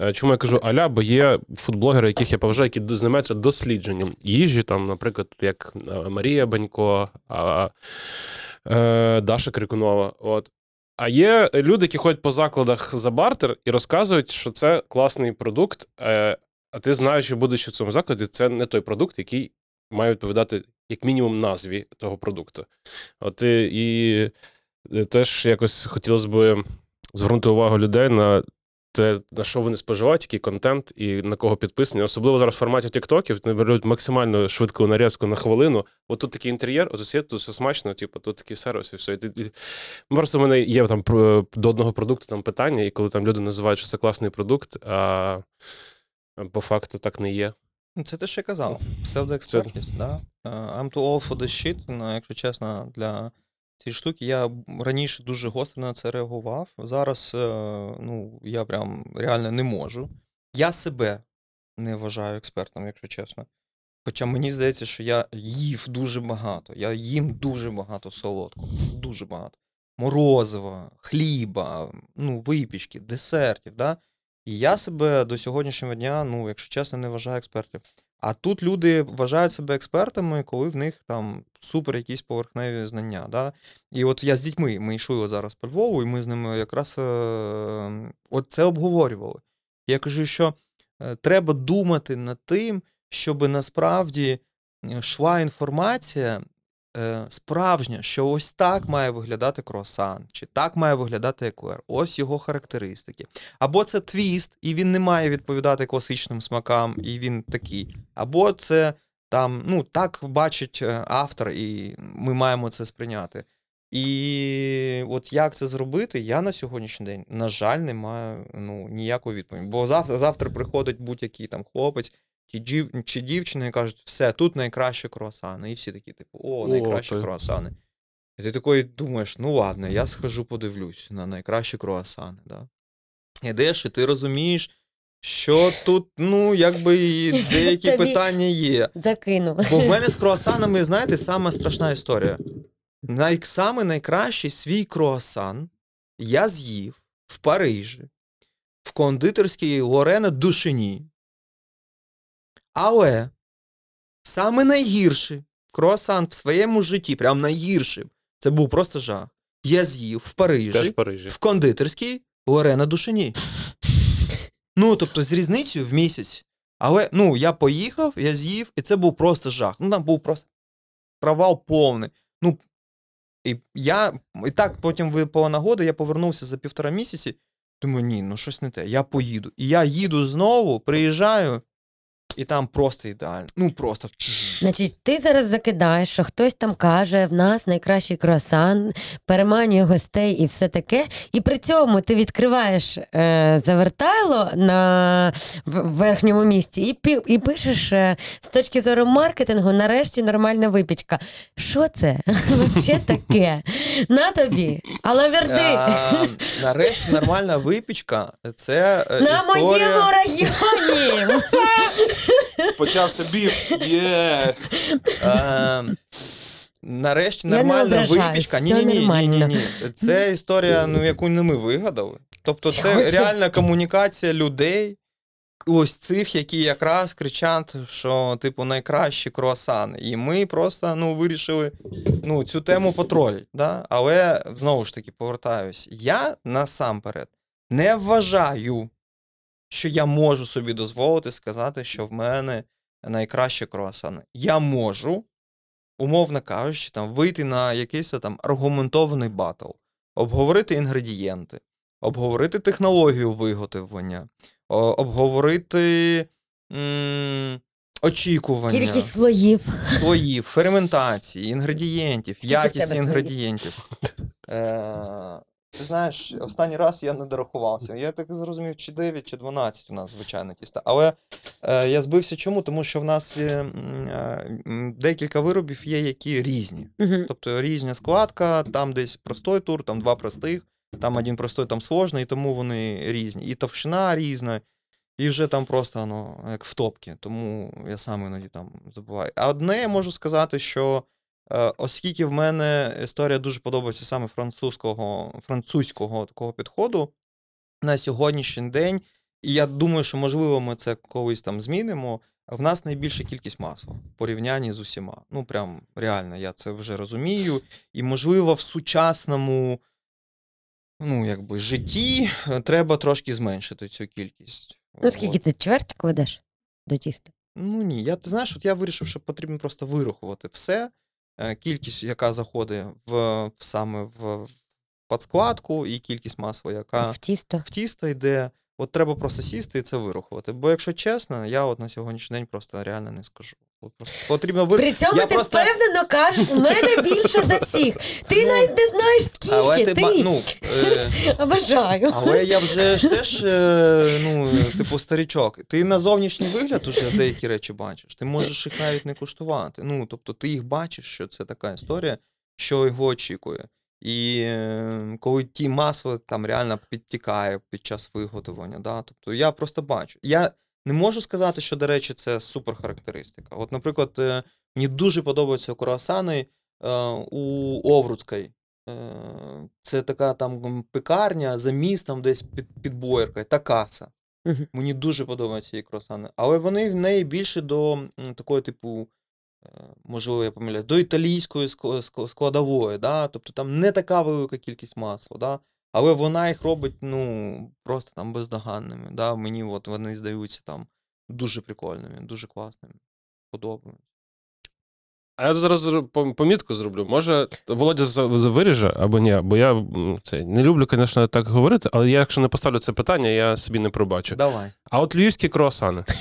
Е, Чому я кажу аля? Бо є фудблогери, яких я поважаю, які займаються дослідженням їжі, там, наприклад, як е, Марія Банько, а, е, Даша Крикунова. От. А є люди, які ходять по закладах за бартер і розказують, що це класний продукт. Е, а ти знаючи, будучи в цьому закладі, це не той продукт, який має відповідати як мінімум назві того продукту. От і, теж якось хотілося б звернути увагу людей на те, на що вони споживають, який контент і на кого підписані. Особливо зараз в форматі тіктоків вони беруть максимально швидку нарізку на хвилину. От тут такий інтер'єр, от є, тут все смачно, типу, тут такий сервіс і все. І, ти- і... Просто в мене є там до одного продукту там питання, і коли там люди називають, що це класний продукт, а по факту так не є. Ну, Це те, що я казав. Псевдоекспертність, да? Е, I'm too old for this shit, ну, якщо чесно, для цієї штуки. Я раніше дуже гостро на це реагував. Зараз е, ну, я прям реально не можу. Я себе не вважаю експертом, якщо чесно. Хоча мені здається, що я їв дуже багато. Я їм дуже багато солодкого. Дуже багато. Морозива, хліба, ну, випічки, десертів. Да? І я себе до сьогоднішнього дня, ну, якщо чесно, не вважаю експертом. А тут люди вважають себе експертами, коли в них там супер якісь поверхневі знання. Да? І от я з дітьми, ми йшли зараз по Львову, і ми з ними якраз е, от це обговорювали. Я кажу, що е, треба думати над тим, щоб насправді е, йшла інформація е, справжня, що ось так має виглядати круасан, чи так має виглядати еклер, ось його характеристики. Або це твіст, і він не має відповідати класичним смакам, і він такий. Або це там, ну, так бачить е, автор, і ми маємо це сприйняти. І от як це зробити, я на сьогоднішній день, на жаль, не маю ну, ніякої відповіді. Бо завтра, завтра приходить будь-який там хлопець чи, дів, чи дівчина і кажуть, все, тут найкраще круасани. І всі такі, типу, о, найкращі то- круасани. І ти такий думаєш, ну ладно, я схожу, подивлюсь на найкращі круасани. Да? Ідеш, і ти розумієш, що тут, ну, якби і деякі Тобі- питання є. Закину. Бо в мене з круасанами, знаєте, сама страшна історія. Най, саме найкращий свій круасан я з'їв в Парижі, в кондитерській Лорена Душині. Але саме найгірший круасан в своєму житті, прям найгірший, це був просто жах. Я з'їв в Парижі, Теж в Парижі. в кондитерській Лорена Душині. Ну, тобто, з різницею в місяць. Але ну, я поїхав, я з'їв, і це був просто жах. Ну, там був просто провал повний. Ну, і я і так потім випала нагода, я повернувся за півтора місяці. Думаю, ні, ну щось не те, я поїду. І я їду знову, приїжджаю. І там просто ідеально. Ну просто. Значить, ти зараз закидаєш, що хтось там каже, в нас найкращий круасан, переманює гостей і все таке. І при цьому ти відкриваєш е, завертайло на в, верхньому місці і, пі, і пишеш е, з точки зору маркетингу, нарешті нормальна випічка. Що це? Взагалі таке? На тобі, алаверди. А, нарешті нормальна випічка. Це е, На моєму районі. Почався біф. Є. Е, Нарешті Я не нормальна ображаюсь, випічка. Ні, все ні, ні, ні, ні, нормально. ні. Це історія, ну яку не ми вигадали. Тобто, це Сьогодні- реальна комунікація людей, ось цих, які якраз кричать, що типу найкращі круасани. І ми просто ну, вирішили ну, цю тему потролити. Да? Але знову ж таки повертаюсь, я насамперед не вважаю, що я можу собі дозволити сказати, що в мене найкращі круасани. Я можу, умовно кажучи, там, вийти на якийсь там аргументований батл, обговорити інгредієнти, обговорити технологію виготовлення, обговорити м- очікування Кількість слоїв. слоїв, ферментації, інгредієнтів, слоїв? інгредієнтів. Е, ти знаєш, останній раз я не дорахувався. Я так зрозумів, чи 9, чи 12 у нас звичайне тісто. Але е, я збився чому? Тому що в нас м, е, декілька виробів є, які різні. Угу. Тобто різня складка, там десь простой тур, там два простих, там один простой, там сложний, і тому вони різні. І товщина різна, і вже там просто ну, як в топці, тому я сам іноді там забуваю. А одне я можу сказати, що е, оскільки в мене історія дуже подобається саме французького, французького такого підходу на сьогоднішній день, і я думаю, що можливо ми це колись там змінимо. В нас найбільша кількість масла в порівнянні з усіма. Ну, прям реально, я це вже розумію. І, можливо, в сучасному ну, якби, житті е, треба трошки зменшити цю кількість. Ну, скільки От. ти чверть кладеш до тіста? Ну ні, я ти знаєш, от я вирішив, що потрібно просто вирахувати все. Е, Кількість, яка заходить в, в саме в, в подскладку, і кількість масла, яка В тісто. в тісто йде. От треба просто сісти і це вирахувати. Бо якщо чесно, я от на сьогоднішній день просто реально не скажу. Потрібно вир... При цьому я ти просто- впевнено кажеш, у мене більше за всіх. Ти Ну, навіть не знаєш скільки. Але ти ти, ну, е, Обожаю. але я вже ж теж, е, ну, типу, старічок. Ти на зовнішній вигляд уже деякі речі бачиш. Ти можеш їх навіть не куштувати. Ну, тобто, ти їх бачиш, що це така історія, що його очікує. І е, коли ті масло там реально підтікає під час виготовлення, да? тобто я просто бачу. Я не можу сказати, що, до речі, це супер характеристика. От, наприклад, е, мені дуже подобаються круасани е, у Овруцькій. Е, Це така там пекарня за містом, десь під, під Бояркою, та каса. Мені дуже подобаються її круасани. Але вони в неї більше до такої, типу, можливо, я помиляюсь, до італійської ск- ск- складової, да? тобто там не така велика кількість масла, да? Але вона їх робить ну, просто там бездоганними. Да? Мені от вони здаються там дуже прикольними, дуже класними. Подобаються. А я зараз помітку зроблю. Може, Володя виріже або ні, бо я це, не люблю, звісно, так говорити, але я, якщо не поставлю це питання, я собі не пробачу. Давай. А от львівські круасани.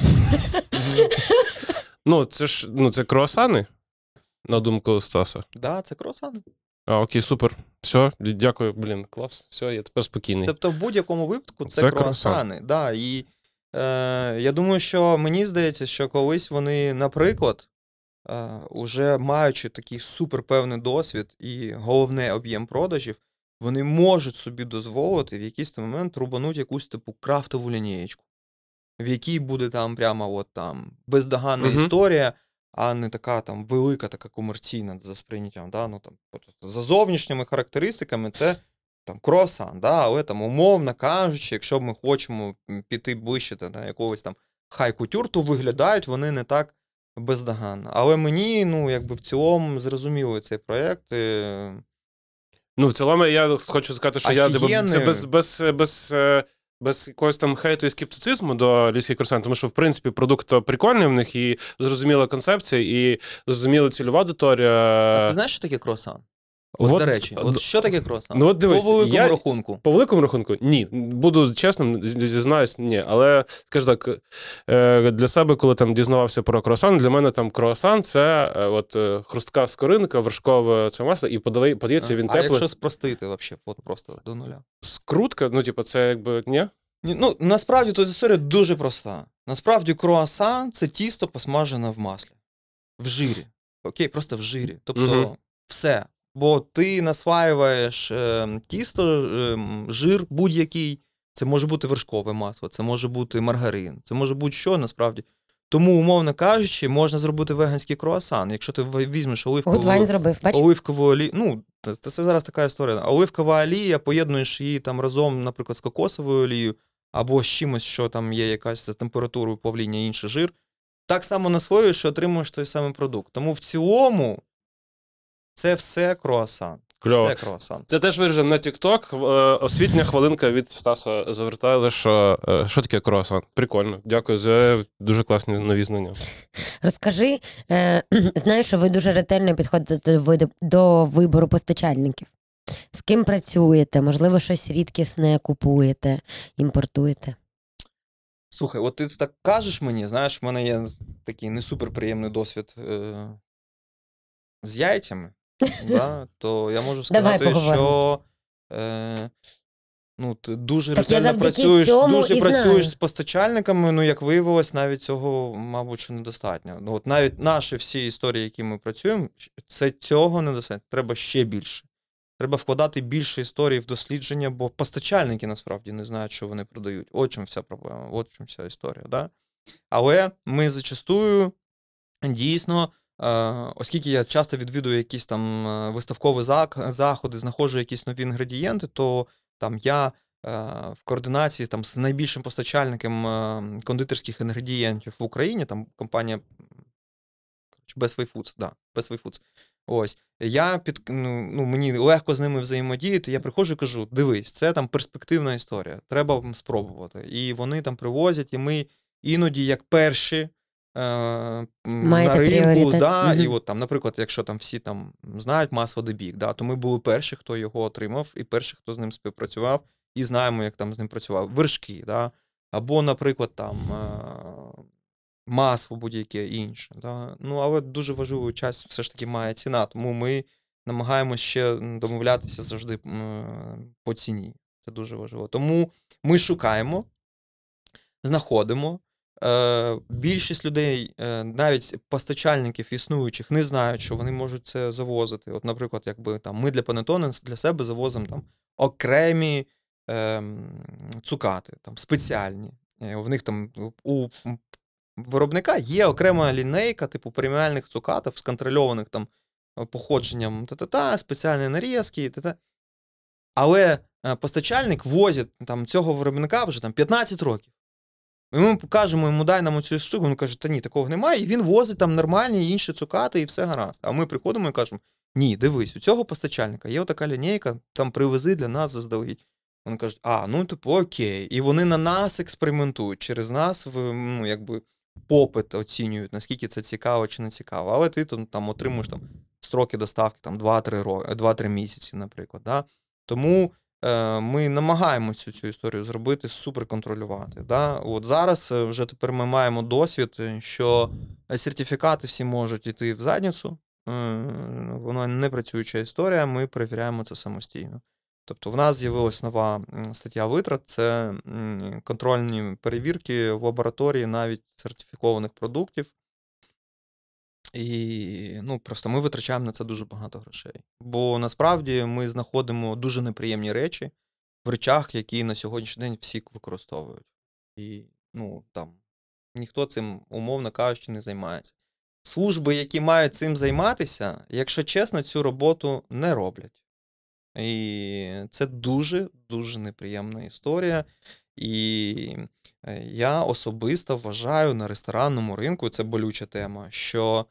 Ну, це ж ну, це круасани, на думку Стаса. Да, це круасани. А, окей, супер. Все, дякую, блін, клас. Все, я тепер спокійний. Тобто, в будь-якому випадку це, Це круасани. Да, і е, я думаю, що мені здається, що колись вони, наприклад, е, уже маючи такий супер певний досвід і головне об'єм продажів, вони можуть собі дозволити в якийсь момент рубануть якусь типу крафтову лінієчку, в якій буде там прямо от там бездоганна Мгм. історія, а не така там велика, така комерційна за сприйняттям. Да? Ну, там, за зовнішніми характеристиками це там круасан, да, але там, умовно кажучи, якщо ми хочемо піти ближче до да, якогось там хай-кутюр, то виглядають вони не так бездоганно. Але мені, ну, якби в цілому зрозуміло цей проєкт. е, Ну, в цілому, я хочу сказати, що я типу, це Офігенний. без, без, без, е, без якогось там хейту і скептицизму до ліських курсантів, тому що, в принципі, продукт прикольний в них, і зрозуміла концепція, і зрозуміла цільова аудиторія. А ти знаєш, що таке круасан? От, до речі, от що таке круасан? Ну, от дивись, По великому я- рахунку. По великому рахунку, ні. Буду чесним, зізнаюсь, ні. Але скажу так, е, для себе, коли там дізнавався про круасан, для мене там круасан це е, от е, хрустка скоринка, вершкове це масло, і подається він а якщо спростити вообще, от просто до нуля. Скрутка, ну, типу, це якби ні. Ні, Ну, насправді тут історія дуже проста. Насправді круасан це тісто посмажене в маслі. В жирі. Окей, просто в жирі. Тобто Мгм. все. Бо ти насваюєш е, тісто, е, жир будь-який. Це може бути вершкове масло, це може бути маргарин, це може бути що насправді. Тому, умовно кажучи, можна зробити веганський круасан. Якщо ти візьмеш оливкову, Гудвайн зробив, бачиш? оливкову олію. Ну, це, це зараз така історія. Оливкова олія, поєднуєш її там разом, наприклад, з кокосовою олією, або з чимось, що там є якась за температурою плавління інший жир. Так само насвоюєш і отримуєш той самий продукт. Тому в цілому це все круасан. Кльово. Все круасан. Це теж виріжемо на TikTok. Е, Освітня хвилинка від Стаса Завертайла, що, е, що таке круасан. Прикольно. Дякую за дуже класні нові знання. Розкажи, е, знаю, що ви дуже ретельно підходите до, виду- до вибору постачальників. З ким працюєте? Можливо, щось рідкісне купуєте, імпортуєте. Слухай, от ти так кажеш мені, знаєш, в мене є такий не суперприємний досвід е- з яйцями, да? то я можу Давай сказати, поговоримо. що е- ну, ти дуже Так я ретельно завдяки працюєш, цьому дуже і працюєш знаю. з постачальниками, ну, як виявилось, навіть цього, мабуть, що недостатньо. Ну, от навіть наші всі історії, які ми працюємо, це цього недостатньо. Треба ще більше. Треба вкладати більше історій в дослідження, бо постачальники насправді не знають, що вони продають. От чому вся проблема, от чому вся історія. Да? Але ми зачастую дійсно, оскільки я часто відвідую якісь там е, виставкові заходи, знаходжу якісь нові інгредієнти, то там я е, в координації там, з найбільшим постачальником е, кондитерських інгредієнтів в Україні, там компанія Best Way Foods, да, Best Way Foods. Ось я під ну, ну мені легко з ними взаємодіяти. Я приходжу і кажу: дивись, це там перспективна історія. Треба спробувати. І вони там привозять, і ми іноді, як перші. Е, м, Маєте На ринку, пріоритет. да, і от там, наприклад, якщо там всі там знають масло Дебік, да, то ми були перші, хто його отримав, і перші, хто з ним співпрацював, і знаємо, як там з ним працював. Вершки, да, або, наприклад, там е, масло будь-яке інше. Да? Ну, але дуже важливу часть все ж таки має ціна, тому ми намагаємося ще домовлятися завжди по ціні. Це дуже важливо. Тому ми шукаємо, знаходимо. Е, більшість людей, е, навіть постачальників існуючих, не знають, що вони можуть це завозити. От, наприклад, якби там ми для Панетони для себе завозимо там окремі ем, цукати, там спеціальні. Е, В них там у виробника є окрема лінейка, типу преміальних цукатів з контрольованих там походженням та-та-та, спеціальні нарізки, та-та. Але постачальник возить там цього виробника вже там 15 років. І ми покажемо йому, дай нам цю штуку. Він каже, та ні, такого немає. І він возить там нормальні інші цукати, і все гаразд. А ми приходимо і кажемо: ні, дивись, у цього постачальника є отака лінійка, там привези для нас заздалегідь. Вони кажуть, а, ну типу, окей. І вони на нас експериментують через нас, ну, якби попит оцінюють, наскільки це цікаво чи не цікаво. Але ти там, отримуєш там строки доставки там 2-3 ро- 2-3 місяці, наприклад. Да? Тому ми намагаємося цю історію зробити, суперконтролювати. Да? От зараз е, вже тепер ми маємо досвід, е, що сертифікати всі можуть йти в задницю. Е, Вона не працююча історія, ми перевіряємо це самостійно. Тобто в нас з'явилась нова стаття витрат, це контрольні перевірки в лабораторії навіть сертифікованих продуктів. І ну, просто ми витрачаємо на це дуже багато грошей. Бо насправді ми знаходимо дуже неприємні речі в речах, які на сьогоднішній день всі використовують. І ну, там, ніхто цим, умовно кажучи, не займається. Служби, які мають цим займатися, якщо чесно, цю роботу не роблять. І це дуже дуже неприємна історія. І е, я особисто вважаю на ресторанному ринку, це болюча тема, що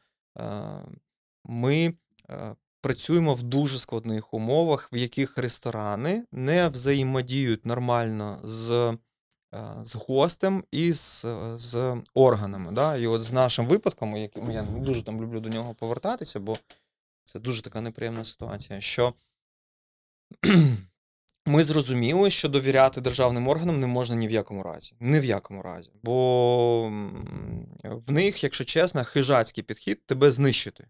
ми е, працюємо в дуже складних умовах, в яких ресторани не взаємодіють нормально з, е, з гостем і з, е, з органами. Да? І от з нашим випадком, яким я дуже там люблю до нього повертатися, бо Це дуже така неприємна ситуація, що ми зрозуміли, що довіряти державним органам не можна ні в якому разі. Ні в якому разі. Бо в них, якщо чесно, хижацький підхід тебе знищити.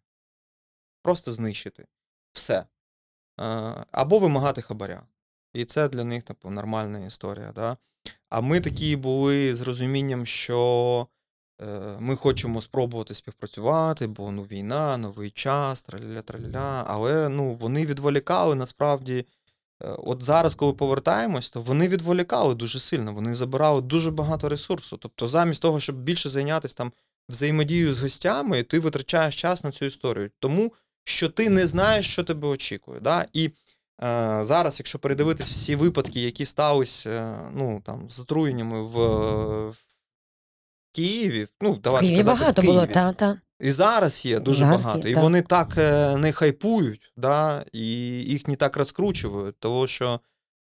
Просто знищити. Все. Або вимагати хабаря. І це для них типу, нормальна історія. Да? А ми такі були з розумінням, що е, ми хочемо спробувати співпрацювати, бо ну, війна, новий час, траля траля Але ну, вони відволікали насправді. Е, От зараз, коли повертаємось, то вони відволікали дуже сильно, вони забирали дуже багато ресурсу. Тобто, замість того, щоб більше зайнятися там взаємодією з гостями, ти витрачаєш час на цю історію. Тому що ти не знаєш, що тебе очікує. Да? І е, зараз, якщо передивитись всі випадки, які сталися е, ну, там, з отруєннями в, в Києві, ну, давайте Києві казати, багато в Києві. було, та, та. І зараз є дуже Зараз є, багато. і так. вони так е, не хайпують, да, і їх не так розкручують, тому що,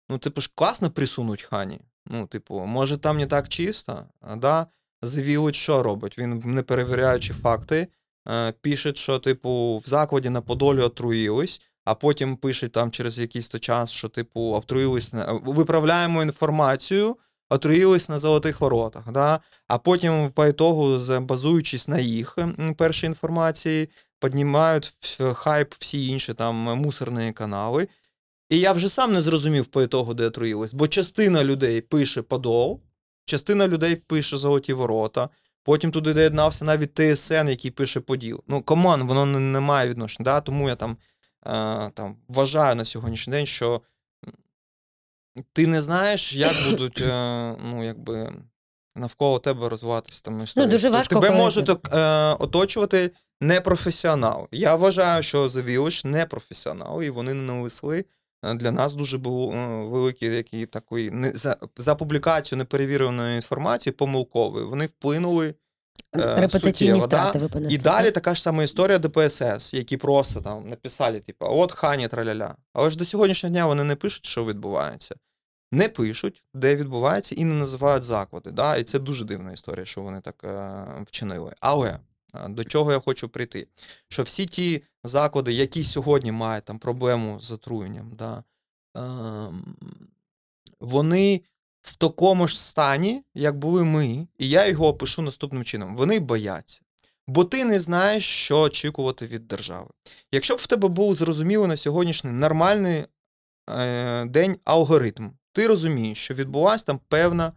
ну, типу ж класно присунуть хані. Ну, типу, може, там не так чисто, а да, Завілич що робить? Він, не перевіряючи факти, е, пише, що, типу, в закладі на Подолі отруїлись, а потім пише там через якийсь то час, що, типу, отруїлись, виправляємо інформацію, отруїлись на золотих воротах. Да? А потім, по ітогу, базуючись на їх першій інформації, піднімають хайп всі інші там мусорні канали. І я вже сам не зрозумів по ітогу, де отруїлось, бо частина людей пише Подол, частина людей пише Золоті ворота, потім туди доєднався навіть ТСН, який пише Поділ. Ну, команд, воно не, не має відношення. Да? Тому я там, е, там вважаю на сьогоднішній день, що ти не знаєш, як будуть е, ну, якби, навколо тебе розвиватися там історії. дуже Тобто важко, Тебе коли можуть ти- е, оточувати непрофесіонал. Я вважаю, що The Village не професіонал, і вони нанесли е, для нас дуже був е, великий який такий не за, за публікацію неперевіреної інформації, помилкової. Вони вплинули. Е, Репутаційні суттєво, да? втрати ви понесли. І далі така ж сама історія ДПСС, які просто там написали, типу, от хані траляля. Але ж до сьогоднішнього дня вони не пишуть, що відбувається. Не пишуть, де відбувається, і не називають заклади. Да? І це дуже дивна історія, що вони так е, вчинили. Але е, до чого я хочу прийти? Що всі ті заклади, які сьогодні мають там проблему з отруєнням, да, ем, вони в такому ж стані, як були ми, і я його опишу наступним чином: вони бояться. Бо ти не знаєш, що очікувати від держави. Якщо б в тебе був зрозумілий на сьогоднішній нормальний е, день алгоритм, ти розумієш, що відбулася там певна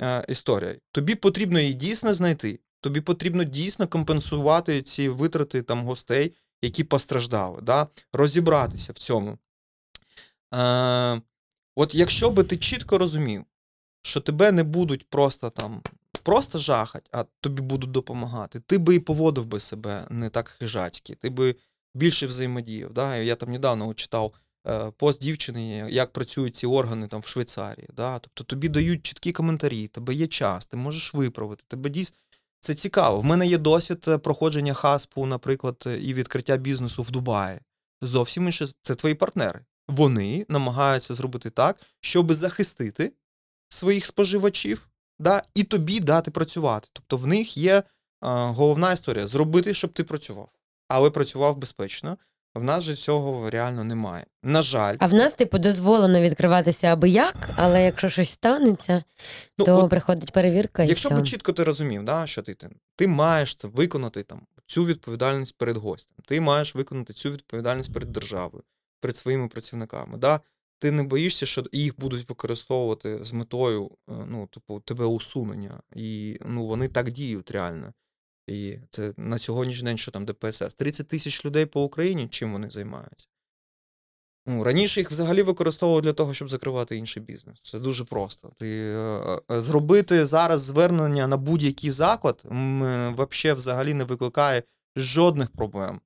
е, історія. Тобі потрібно її дійсно знайти. Тобі потрібно дійсно компенсувати ці витрати там гостей, які постраждали, да? розібратися в цьому. Е, от якщо би ти чітко розумів, що тебе не будуть просто там просто жахать, а тобі будуть допомагати, ти би і поводив би себе не так хижацьки, ти би більше взаємодіяв. Да? Я там недавно читав е, пост дівчини, як працюють ці органи там в Швейцарії. Да? Тобто тобі дають чіткі коментарі, тебе є час, ти можеш виправити, тебе дійсно. Це цікаво. В мене є досвід е, проходження хаспу, наприклад, е, і відкриття бізнесу в Дубаї. Зовсім інше, це твої партнери. Вони намагаються зробити так, щоб захистити своїх споживачів, да, і тобі дати працювати. Тобто в них є а, головна історія зробити, щоб ти працював, але працював безпечно. В нас же цього реально немає. На жаль, А в нас, типу, дозволено відкриватися аби як, але якщо щось станеться, ну, то от приходить перевірка і Якщо би чітко ти розумів, да, що ти, ти, ти маєш це виконати там, цю відповідальність перед гостем, ти маєш виконати цю відповідальність перед державою, перед своїми працівниками. Да? Ти не боїшся, що їх будуть використовувати з метою е, ну, типу, тебе усунення. І ну, вони так діють реально. І це на сьогоднішній день, що там ДПСС? 30 тисяч людей по Україні, чим вони займаються? Ну, раніше їх взагалі використовували для того, щоб закривати інший бізнес. Це дуже просто. Ти е, е, зробити зараз звернення на будь-який заклад взагалі не викликає жодних проблем.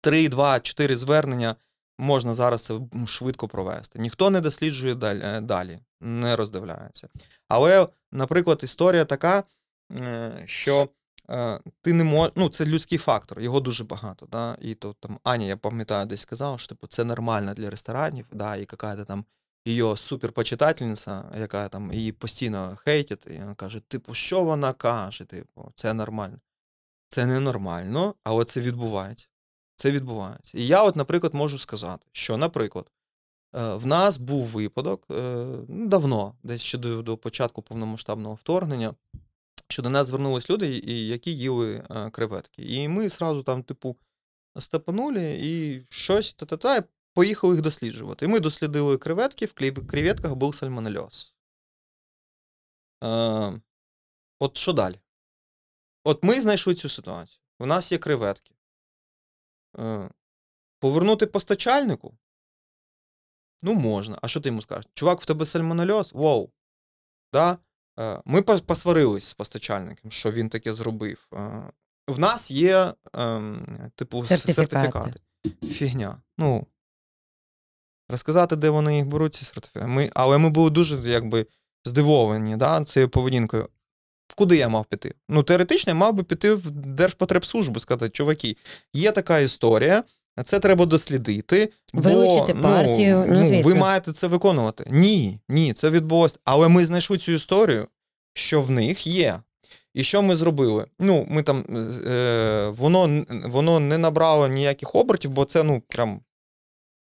Три, два, чотири звернення можна зараз це швидко провести. Ніхто не досліджує далі, е, не роздивляється. Але, наприклад, історія така, е, що е, ти не можеш. Ну, це людський фактор, його дуже багато. Да? І то там Аня, я пам'ятаю, десь сказала, що типу, це нормально для ресторанів, да, і яка там її суперпочитательниця, яка там її постійно хейтять, і вона каже: типу, що вона каже? Типу, це нормально. Це ненормально, але це відбувається. Це відбувається. І я, от, наприклад, можу сказати, що, наприклад, е, в нас був випадок е, ну, давно, десь ще до, до початку повномасштабного вторгнення, що до нас звернулись люди, які їли е, креветки. І ми зразу там, типу, степанули і щось та-та-та, і поїхали їх досліджувати. І ми дослідили креветки, в креветках був сальмонельоз. От що далі? От ми знайшли цю ситуацію. У нас є креветки. Е, повернути постачальнику? Ну, можна. А що ти йому скажеш? Чувак, в тебе сальмонельоз? Воу. Да? Е, ми пос- посварились з постачальником, що він таке зробив. Е, в нас є, ем, типу, Сертифікати. сертифікати. Фігня. Ну, розказати, де вони їх беруть, ці сертифікати. Ми, але ми були дуже якби, здивовані да, цією поведінкою. Куди я мав піти? Ну, теоретично, я мав би піти в Держпотребслужбу, сказати, чуваки, є така історія, це треба дослідити. Вилучити бо, партію, ну, ви звісно. маєте це виконувати. Ні, ні, це відбулося. Але ми знайшли цю історію, що в них є. І що ми зробили? Ну, ми там е, воно, воно не набрало ніяких обертів, бо це ну прям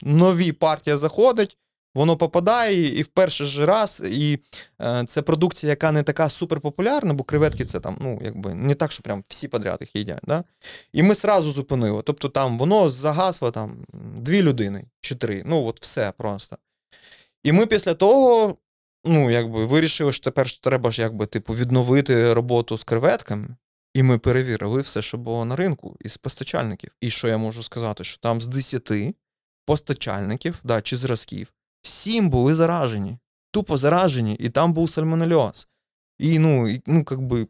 нові партія заходить, воно попадає, і, в перший же раз, і е, це продукція, яка не така суперпопулярна, бо креветки це там, ну, якби не так, що прям всі подряд їх їдять. Да? І ми сразу зупинили. Тобто там воно загасло там дві людини чи три. Ну, от все просто. І ми після того, ну, якби, вирішили, що тепер ж треба ж якби, типу, відновити роботу з креветками. І ми перевірили все, що було на ринку, із постачальників. І що я можу сказати, що там з 10 постачальників, да, чи зразків, 7 були заражені. Тупо заражені, і там був сальмонельоз. І ну, і, ну, как би,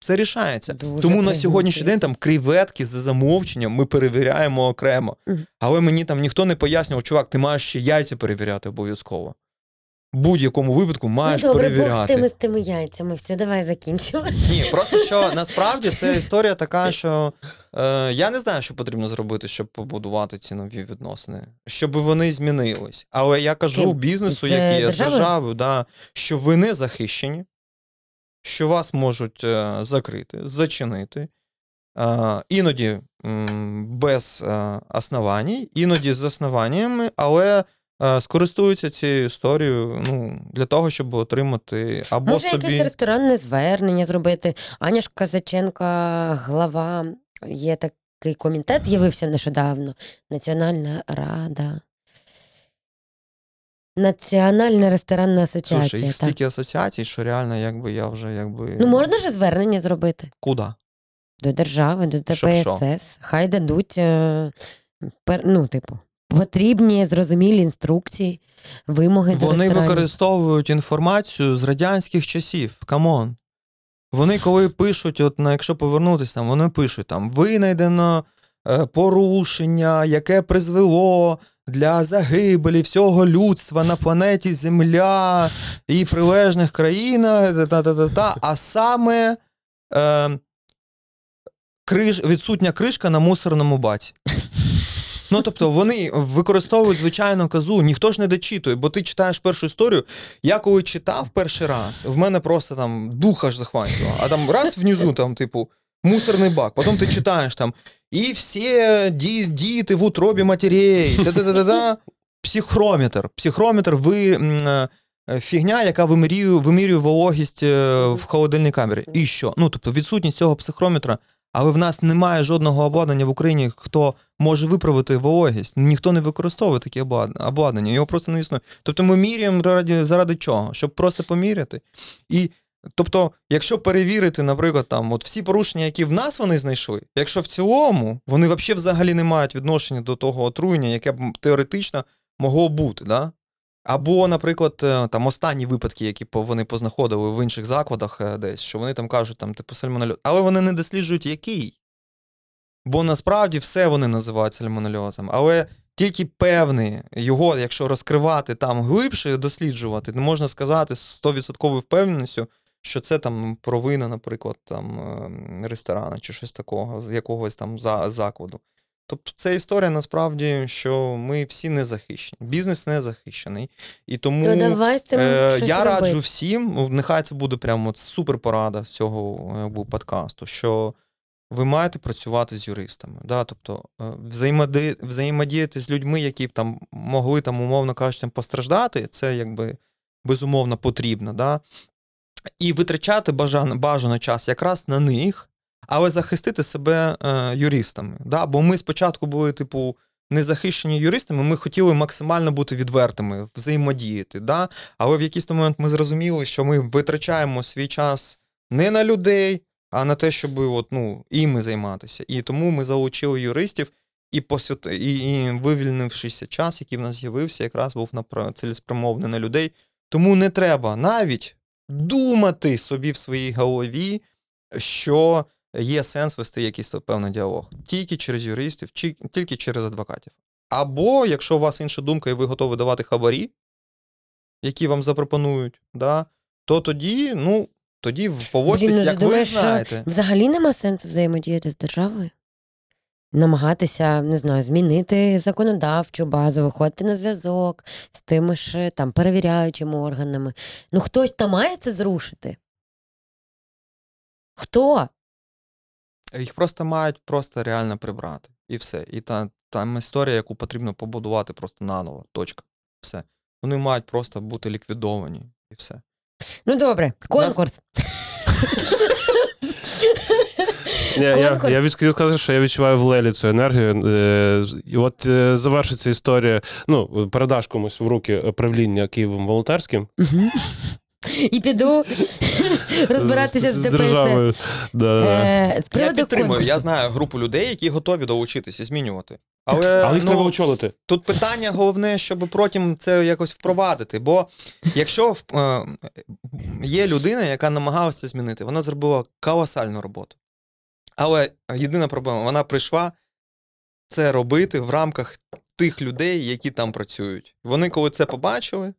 це рішається. Дуже Тому на сьогоднішній день там креветки за замовченням ми перевіряємо окремо. Але мені там ніхто не пояснював, чувак, ти маєш ще яйця перевіряти обов'язково. Будь-якому випадку маєш ну, добре, Бог з тими, з тими яйцями. Все, давай закінчимо. Ні, просто що насправді це історія така, що е, я не знаю, що потрібно зробити, щоб побудувати ці нові відносини, щоб вони змінились. Але я кажу ким? бізнесу, З, який е, є з державою? державою, да, що ви не захищені, що вас можуть е, закрити, зачинити. Е, іноді м, без е, основань, іноді з основаннями, але е, скористуються цією історією ну, для того, щоб отримати або Може, собі. якесь ресторанне звернення зробити. Аня ж Казаченка, глава, є такий комітет, з'явився нещодавно. Національна рада. Національна ресторанна асоціація. Слушай, їх так. стільки асоціацій, що реально, якби я вже якби. Ну, можна ж звернення зробити Куди? до держави, до? ДПСС. Хай дадуть, е, пер- ну, типу, потрібні, зрозумілі інструкції, вимоги до Вони ресторанів. використовують інформацію з радянських часів. Come on. Вони, коли пишуть, от на якщо повернутися, там, вони пишуть там винайдено е, порушення, яке призвело для загибелі всього людства на планеті Земля і прилежних країнах, та-та-та-та, а саме е, криш, відсутня кришка на мусорному баці. Ну, тобто, вони використовують звичайну казу, ніхто ж не дочитує, бо ти читаєш першу історію. Я коли читав перший раз, в мене просто там духа ж захватило. А там раз внизу, там, типу, мусорний бак, потім ти читаєш там, і всі ді- діти в утробі матерей, та-та-та-та. Психрометр. Психрометр ви. е, Фігня, яка вимірює, вимірює вологість е, в холодильній камері. І що? Ну, тобто відсутність цього психрометра, але в нас немає жодного обладнання в Україні, хто може виправити вологість. Ніхто не використовує таке обладнання, його просто не існує. Тобто ми міряємо заради, заради чого? Щоб просто поміряти. І тобто, якщо перевірити, наприклад, там от всі порушення, які в нас вони знайшли, якщо в цілому вони взагалі не мають відношення до того отруєння, яке б теоретично могло бути, да? Або, наприклад, е, там останні випадки, які вони познаходили в інших закладах е, десь, що вони там кажуть, там, типу, сальмонельоз. Але вони не досліджують, який. Бо насправді все вони називають сальмонельозом. Але тільки певний його, якщо розкривати там глибше, досліджувати, не можна сказати з 100% впевненістю, що це там провина, наприклад, там е, ресторана чи щось такого, з якогось там закладу. Тобто це історія насправді, що ми всі не захищені. Бізнес не захищений. І тому То давай з цим е, щось я робити. раджу всім, ну, нехай це буде прямо супер порада з цього е, подкасту, що ви маєте працювати з юристами. Да? Тобто е, взаємоди... взаємодіяти з людьми, які б там могли там, умовно кажучи, постраждати, це якби безумовно потрібно. Да? І витрачати бажано, бажано час якраз на них, але захистити себе е, юристами. Да? Бо ми спочатку були, типу, не захищені юристами, ми хотіли максимально бути відвертими, взаємодіяти. Да? Але в якийсь момент ми зрозуміли, що ми витрачаємо свій час не на людей, а на те, щоб от, ну, іми займатися. І тому ми залучили юристів і, посвят... і, і вивільнившися час, який в нас з'явився, якраз був напра- цілеспрямований на людей. Тому не треба навіть думати собі в своїй голові, що є сенс вести якийсь певний діалог. Тільки через юристів, чи тільки через адвокатів. Або, якщо у вас інша думка, і ви готові давати хабарі, які вам запропонують, да, то тоді, ну, тоді поводьтесь, Блін, ну, ти як ви думаєш, що. Взагалі нема сенсу взаємодіяти з державою. Намагатися, не знаю, змінити законодавчу базу, виходити на зв'язок з тими ж там перевіряючими органами. Ну хтось там має це зрушити. Хто? Їх просто мають просто реально прибрати. І все. І та, там історія, яку потрібно побудувати просто наново. Точка. Все. Вони мають просто бути ліквідовані. І все. Ну добре, конкурс. Я, я хотів сказати, що я відчуваю в Лелі цю енергію. Е, І от е, завершиться історія. Ну, передаш комусь в руки правління Києвом волонтерським. І піду розбиратися з, з ДПСС. державою. Да, да. Е, з Я підтримую. конкурсу. Я знаю групу людей, які готові долучитися, змінювати. Але, Але їх ну, треба очолити. Тут питання головне, щоб потім це якось впровадити. Бо якщо е, є людина, яка намагалася змінити, вона зробила колосальну роботу. Але єдина проблема, вона прийшла це робити в рамках тих людей, які там працюють. Вони, коли це побачили,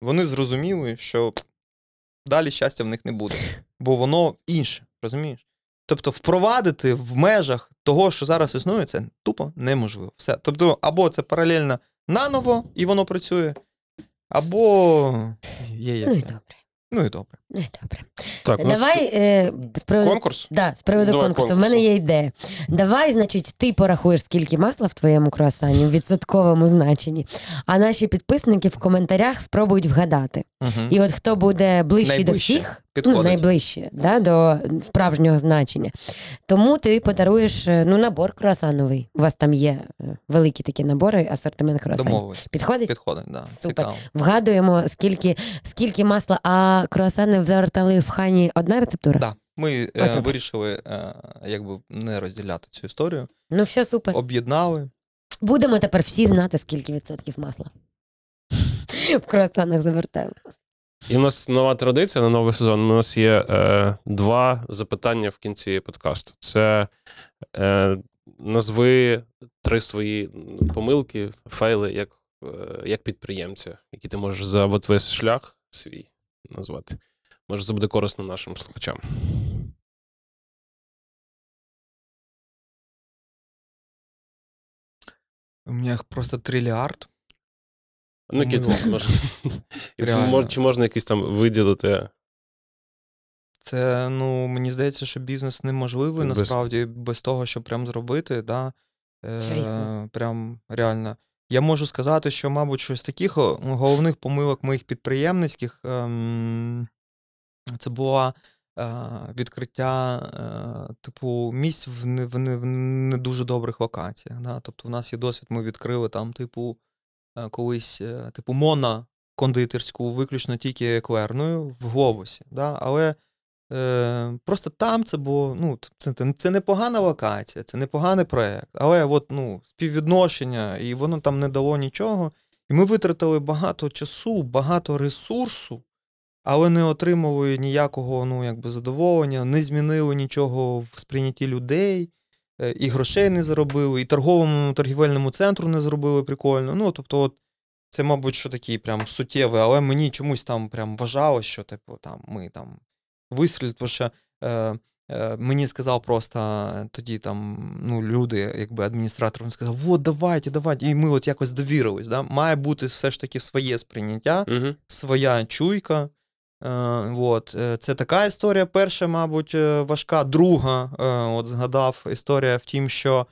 вони зрозуміли, що далі щастя в них не буде, бо воно інше, розумієш? Тобто впровадити в межах того, що зараз існує, це тупо неможливо. Все. Тобто, або це паралельно наново, і воно працює, або є Ну і добре. Ну і добре. І добре. Так, у нас Давай е, з приводу конкурс. Да, з приводу Давай конкурсу. В конкурсу. мене є ідея. Давай, значить, ти порахуєш, скільки масла в твоєму круасані в відсотковому значенні, а наші підписники в коментарях спробують вгадати. Угу. І от хто буде ближчий до Найближче. всіх, ну, Підходить. найближче да, до справжнього значення. Тому ти подаруєш е, ну, набор круасановий. У вас там є е, великі такі набори, асортимент круасанів. Домовились. Підходить? Підходить, да. Супер. Цікаво. Вгадуємо, скільки, скільки масла, а круасани завертали в хані одна рецептура? Да. Ми А, е, вирішили е, якби не розділяти цю історію. Ну, все супер. Об'єднали. Будемо тепер всі знати, скільки відсотків масла. В круасанах завертали. І в нас нова традиція на новий сезон. У нас є е, два запитання в кінці подкасту. Це е, назви три свої помилки, фейли як, е, як підприємця, які ти можеш за от весь шлях свій назвати. Може, це буде корисно нашим слухачам. У мене просто трильярд. Ну, які Помилок. може, Реально. мож- чи можна якісь там виділити? Це, ну, мені здається, що бізнес неможливий Без- насправді без того, щоб прям зробити. Да? Звісно. Е, прям реально. Я можу сказати, що, мабуть, щось таких о, ну, головних помилок моїх підприємницьких ем, це була е, відкриття е, типу місць в не, в, не, в не дуже добрих локаціях. Да? Тобто, в нас є досвід, ми відкрили там, типу, е, колись, типу, мона кондитерську, виключно тільки екверною в глобусі. Да? Але Е, просто там це було, ну, це, це непогана локація, це непоганий проєкт, але от, ну, співвідношення, і воно там не дало нічого. І ми витратили багато часу, багато ресурсу, але не отримали ніякого ну, якби, задоволення, не змінили нічого в сприйнятті людей, е, і грошей не заробили, і торговому торгівельному центру не зробили прикольно. Ну, тобто, от, це, мабуть, що такий прям суттєвий, але мені чомусь там прям вважалось, що типу, там, ми там вистрілить, тому що е, е, мені сказав просто тоді там ну, люди, якби адміністратор, він сказав: от давайте, давайте. І ми от якось довірились. Да? Має бути все ж таки своє сприйняття, Угу. своя чуйка. Е, от. е, Це така історія. Перша, мабуть, е, важка. Друга, от згадав, історія в тім, що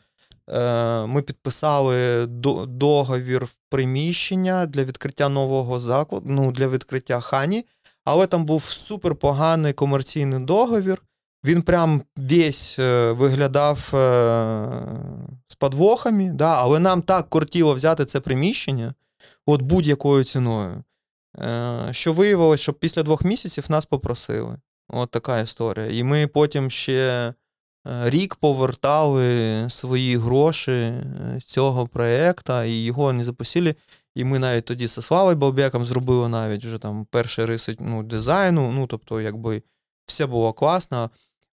ми підписали договір в приміщення для відкриття нового закладу, ну, для відкриття хані, але там був супер поганий комерційний договір. Він прям весь виглядав з подвохами, да, але нам так кортіло взяти це приміщення от будь-якою ціною. Е, що виявилось, що після двох місяців нас попросили. От така історія. І ми потім ще е, рік повертали свої гроші е, з цього проєкту, і його не запустили. І ми навіть тоді зі Славою Балбеком зробили навіть вже там перші риси ну, дизайну. Ну, тобто, якби все було класно.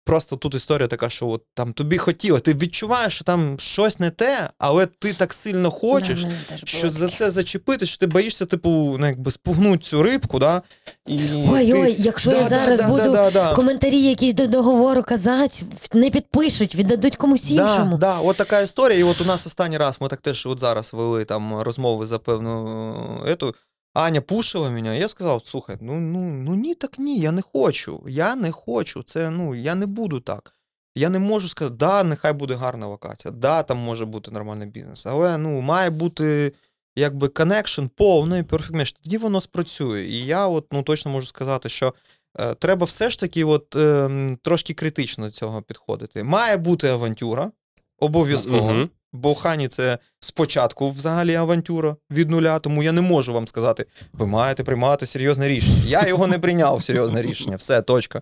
Просто тут історія така, що от там тобі хотіло, ти відчуваєш, що там щось не те, але ти так сильно хочеш, Да, що за це зачепити, що ти боїшся, типу, ну, якби спугнути цю рибку, да? І Ой, ти... ой, якщо я Да, зараз да, буду да, да, да. коментарі якісь до договору казати, не підпишуть, віддадуть комусь Да, іншому. да, от така історія. І от у нас останній раз ми так теж от зараз вели там розмови за певну ету. Аня пушила мене, я сказав: слухай, ну, ну, ну ні, так ні, я не хочу. Я не хочу. Це ну, я не буду так. Я не можу сказати, да, нехай буде гарна локація, да, там може бути нормальний бізнес, але ну, має бути якби connection повний match, тоді воно спрацює. І я от, ну, точно можу сказати, що е, треба все ж таки от, е, трошки критично до цього підходити. Має бути авантюра, обов'язково. Мгм. Бо Honey це спочатку взагалі авантюра від нуля, тому я не можу вам сказати, ви маєте приймати серйозне рішення. Я його не прийняв серйозне рішення, все, точка.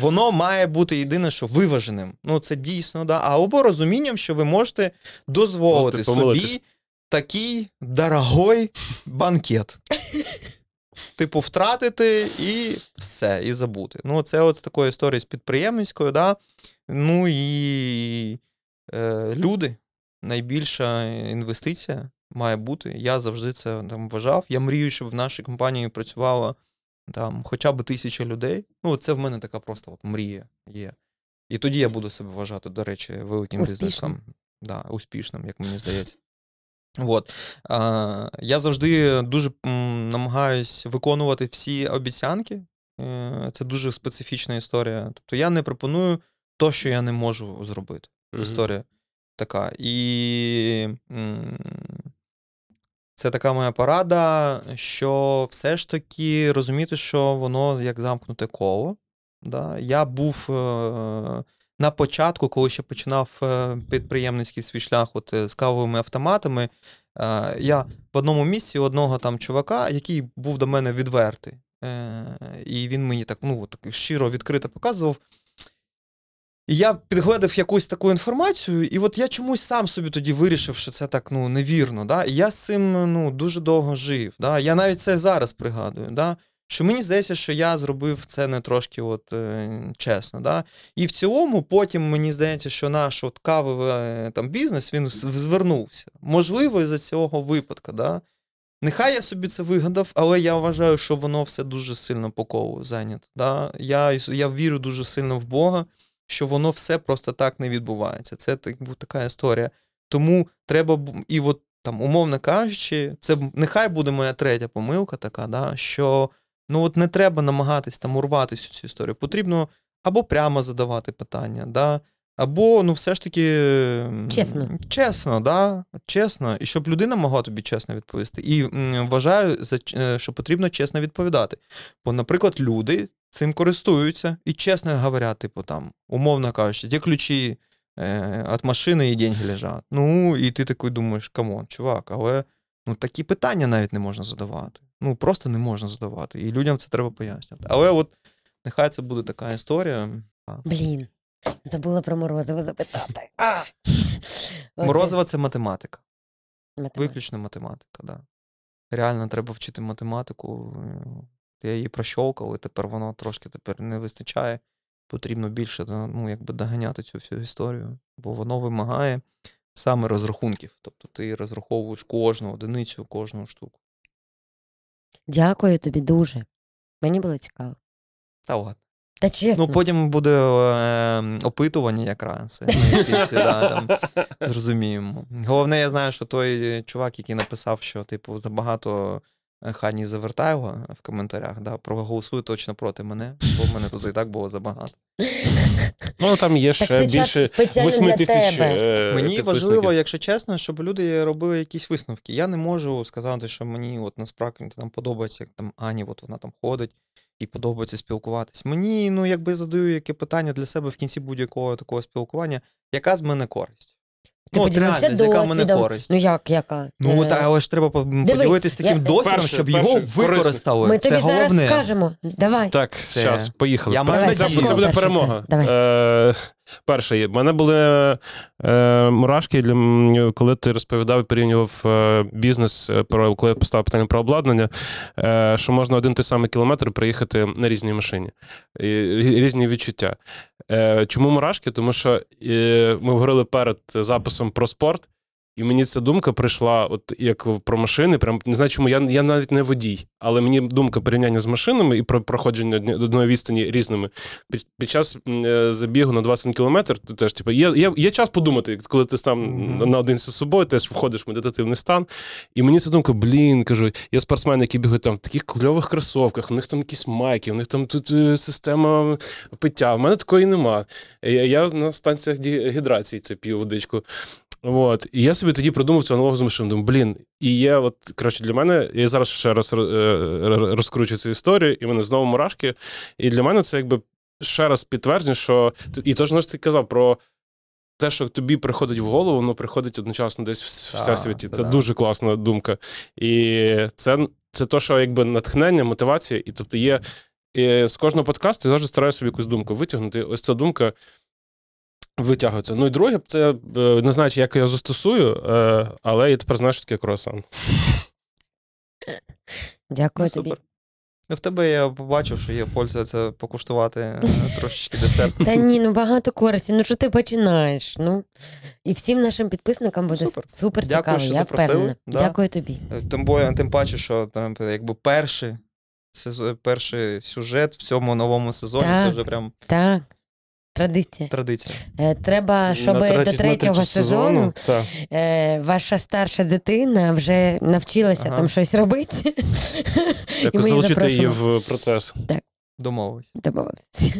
Воно має бути єдине, що виваженим. Ну, це дійсно, да. А або розумінням, що ви можете дозволити собі такий дорогой банкет. Типу, втратити і все, і забути. Ну, це от з такої історії з підприємницькою, да. Ну і е, люди, найбільша інвестиція має бути. Я завжди це там вважав. Я мрію, щоб в нашій компанії працювало там хоча б тисяча людей. Ну, це в мене така просто от мрія є. І тоді я буду себе вважати, до речі, великим Успішним. бізнесом. Да, успішним, як мені здається. От. А, я завжди дуже м, намагаюсь виконувати всі обіцянки. Е, Це дуже специфічна історія. Тобто я не пропоную то, що я не можу зробити Мгм. історія така. І це така моя порада, що все ж таки розуміти, що воно як замкнуте коло. Да? Я був е, на початку, коли ще починав е, підприємницький свій шлях от, е, з кавовими автоматами. Я в одному місці одного там чувака, який був до мене відвертий. І він мені так, ну, так щиро відкрито показував. Я підгледав якусь таку інформацію, і от я чомусь сам собі тоді вирішив, що це так ну, невірно. Да? І я з цим ну, дуже довго жив. Да? Я навіть це зараз пригадую. Да? Що мені здається, що я зробив це не трошки от, е, чесно. Да? І в цілому, потім мені здається, що наш от кавовий е, там, бізнес він звернувся. Можливо, із-за цього випадку. Да? Нехай я собі це вигадав, але я вважаю, що воно все дуже сильно по колу зайнято. Да? Я, я вірю дуже сильно в Бога що воно все просто так не відбувається. Це так, така історія. Тому треба, і от там, умовно кажучи, це нехай буде моя третя помилка така, да, що ну от не треба намагатись там урвати всю цю історію. Потрібно або прямо задавати питання, да, або ну все ж таки Чесно. чесно, да, чесно, і щоб людина могла тобі чесно відповісти. І м, вважаю, е, що потрібно чесно відповідати. Бо, наприклад, люди цим користуються і чесно говорять, типу, там, умовно кажучи, де ключі е, від машини і деньги лежать. Ну, і ти такий думаєш, come on, чувак, але ну, такі питання навіть не можна задавати. Ну, просто не можна задавати. І людям це треба пояснювати. Але от нехай це буде така історія. Блін, забула про морозиво запитати. А! Морозова це математика. математика. Виключно математика, да. Реально треба вчити математику. е, Я її прощовкав, і тепер воно трошки тепер не вистачає. Потрібно більше ну, якби доганяти цю всю історію, бо воно вимагає саме розрахунків. Тобто ти розраховуєш кожну одиницю, кожну штуку. Дякую тобі дуже. Мені було цікаво. Та ладно. Та чесно. Ну, потім буде е, опитування якраз. ми в да, там, зрозуміємо. Головне, я знаю, що той чувак, який написав, що, типу, забагато е, Хані Завертайло в коментарях, да, проголосуй точно проти мене, бо в мене тут і так було забагато. Ну там є ще це більше спеціально 8 для тисяч. тебе. е, Мені підписників. важливо, якщо чесно, щоб люди робили якісь висновки. Я не можу сказати, що мені от насправді там подобається, як там Ані, от вона там ходить і подобається спілкуватись. Мені, ну, якби задаю яке питання для себе в кінці будь-якого такого спілкування, яка з мене користь? Ти ну, от реально, яка в мене користь? Ну як, яка? Ну, Е, та, але ж треба по- поділитись таким я- досвідом, Перше- щоб перше, його використали. Ми Це тобі зараз скажемо. Давай. Так, зараз, поїхали. Я Давай, це, це буде перемога. давай. Е, перше, в мене були е, мурашки, для, коли ти розповідав і порівнював е, бізнес, е, про коли я поставив питання про обладнання, е, що можна один той самий кілометр приїхати на різній машині. І, різні відчуття. Е, чому мурашки? Тому що е, ми говорили перед записом про спорт. І мені ця думка прийшла, от як про машини. Прям не знаю, чому я, я навіть не водій, але мені думка порівняння з машинами і про проходження одної відстані різними. Під, під час е, забігу на 20 кілометр, ти теж типу, є, є, є час подумати, коли ти там Мгм. наодинці з собою, ти входиш в медитативний стан. І мені ця думка, блін, кажу, є спортсмени, які бігають там в таких кльових кросовках, у них там якісь майки, у них там тут е, система пиття. В мене такої нема. Я, я на станціях гідрації це п'ю водичку. От. І я собі тоді придумав цю аналогію з машиною. Думаю, блін, і є, от, коротше, для мене, я зараз ще раз е, розкручу цю історію, і в мене знову мурашки. І для мене це якби ще раз підтвердження, що і то ж ти казав про. Те, що тобі приходить в голову, воно приходить одночасно десь в Так, всесвіті. Це да. дуже класна думка. І це, це то, що якби натхнення, мотивація, і тобто є і з кожного подкасту я завжди стараюся собі якусь думку витягнути. Ось ця думка витягується. Ну і друге, це е, не знаю, як я застосую, е, але я тепер знаю, що таке круасан. Дякую Ну, тобі. Ну, в тебе я побачив, що є польза це покуштувати е, трошечки десерту. Та ні, ну багато користі. Ну що ти починаєш? Ну і всім нашим підписникам буде Супер. супер, Дякую, цікаво. що я запросили. впевнена. Да. Дякую тобі. Тим, бо, тим паче, що там якби перший, сезон, перший сюжет в цьому новому сезоні це вже прям Так, традиція. традиція. Е, Треба, щоб На третій- до на третього сезону так. е, ваша старша дитина вже навчилася Ага. там щось робити. І Якось ми її залучити її запрошуємо. в процес. Домовились. Домовились.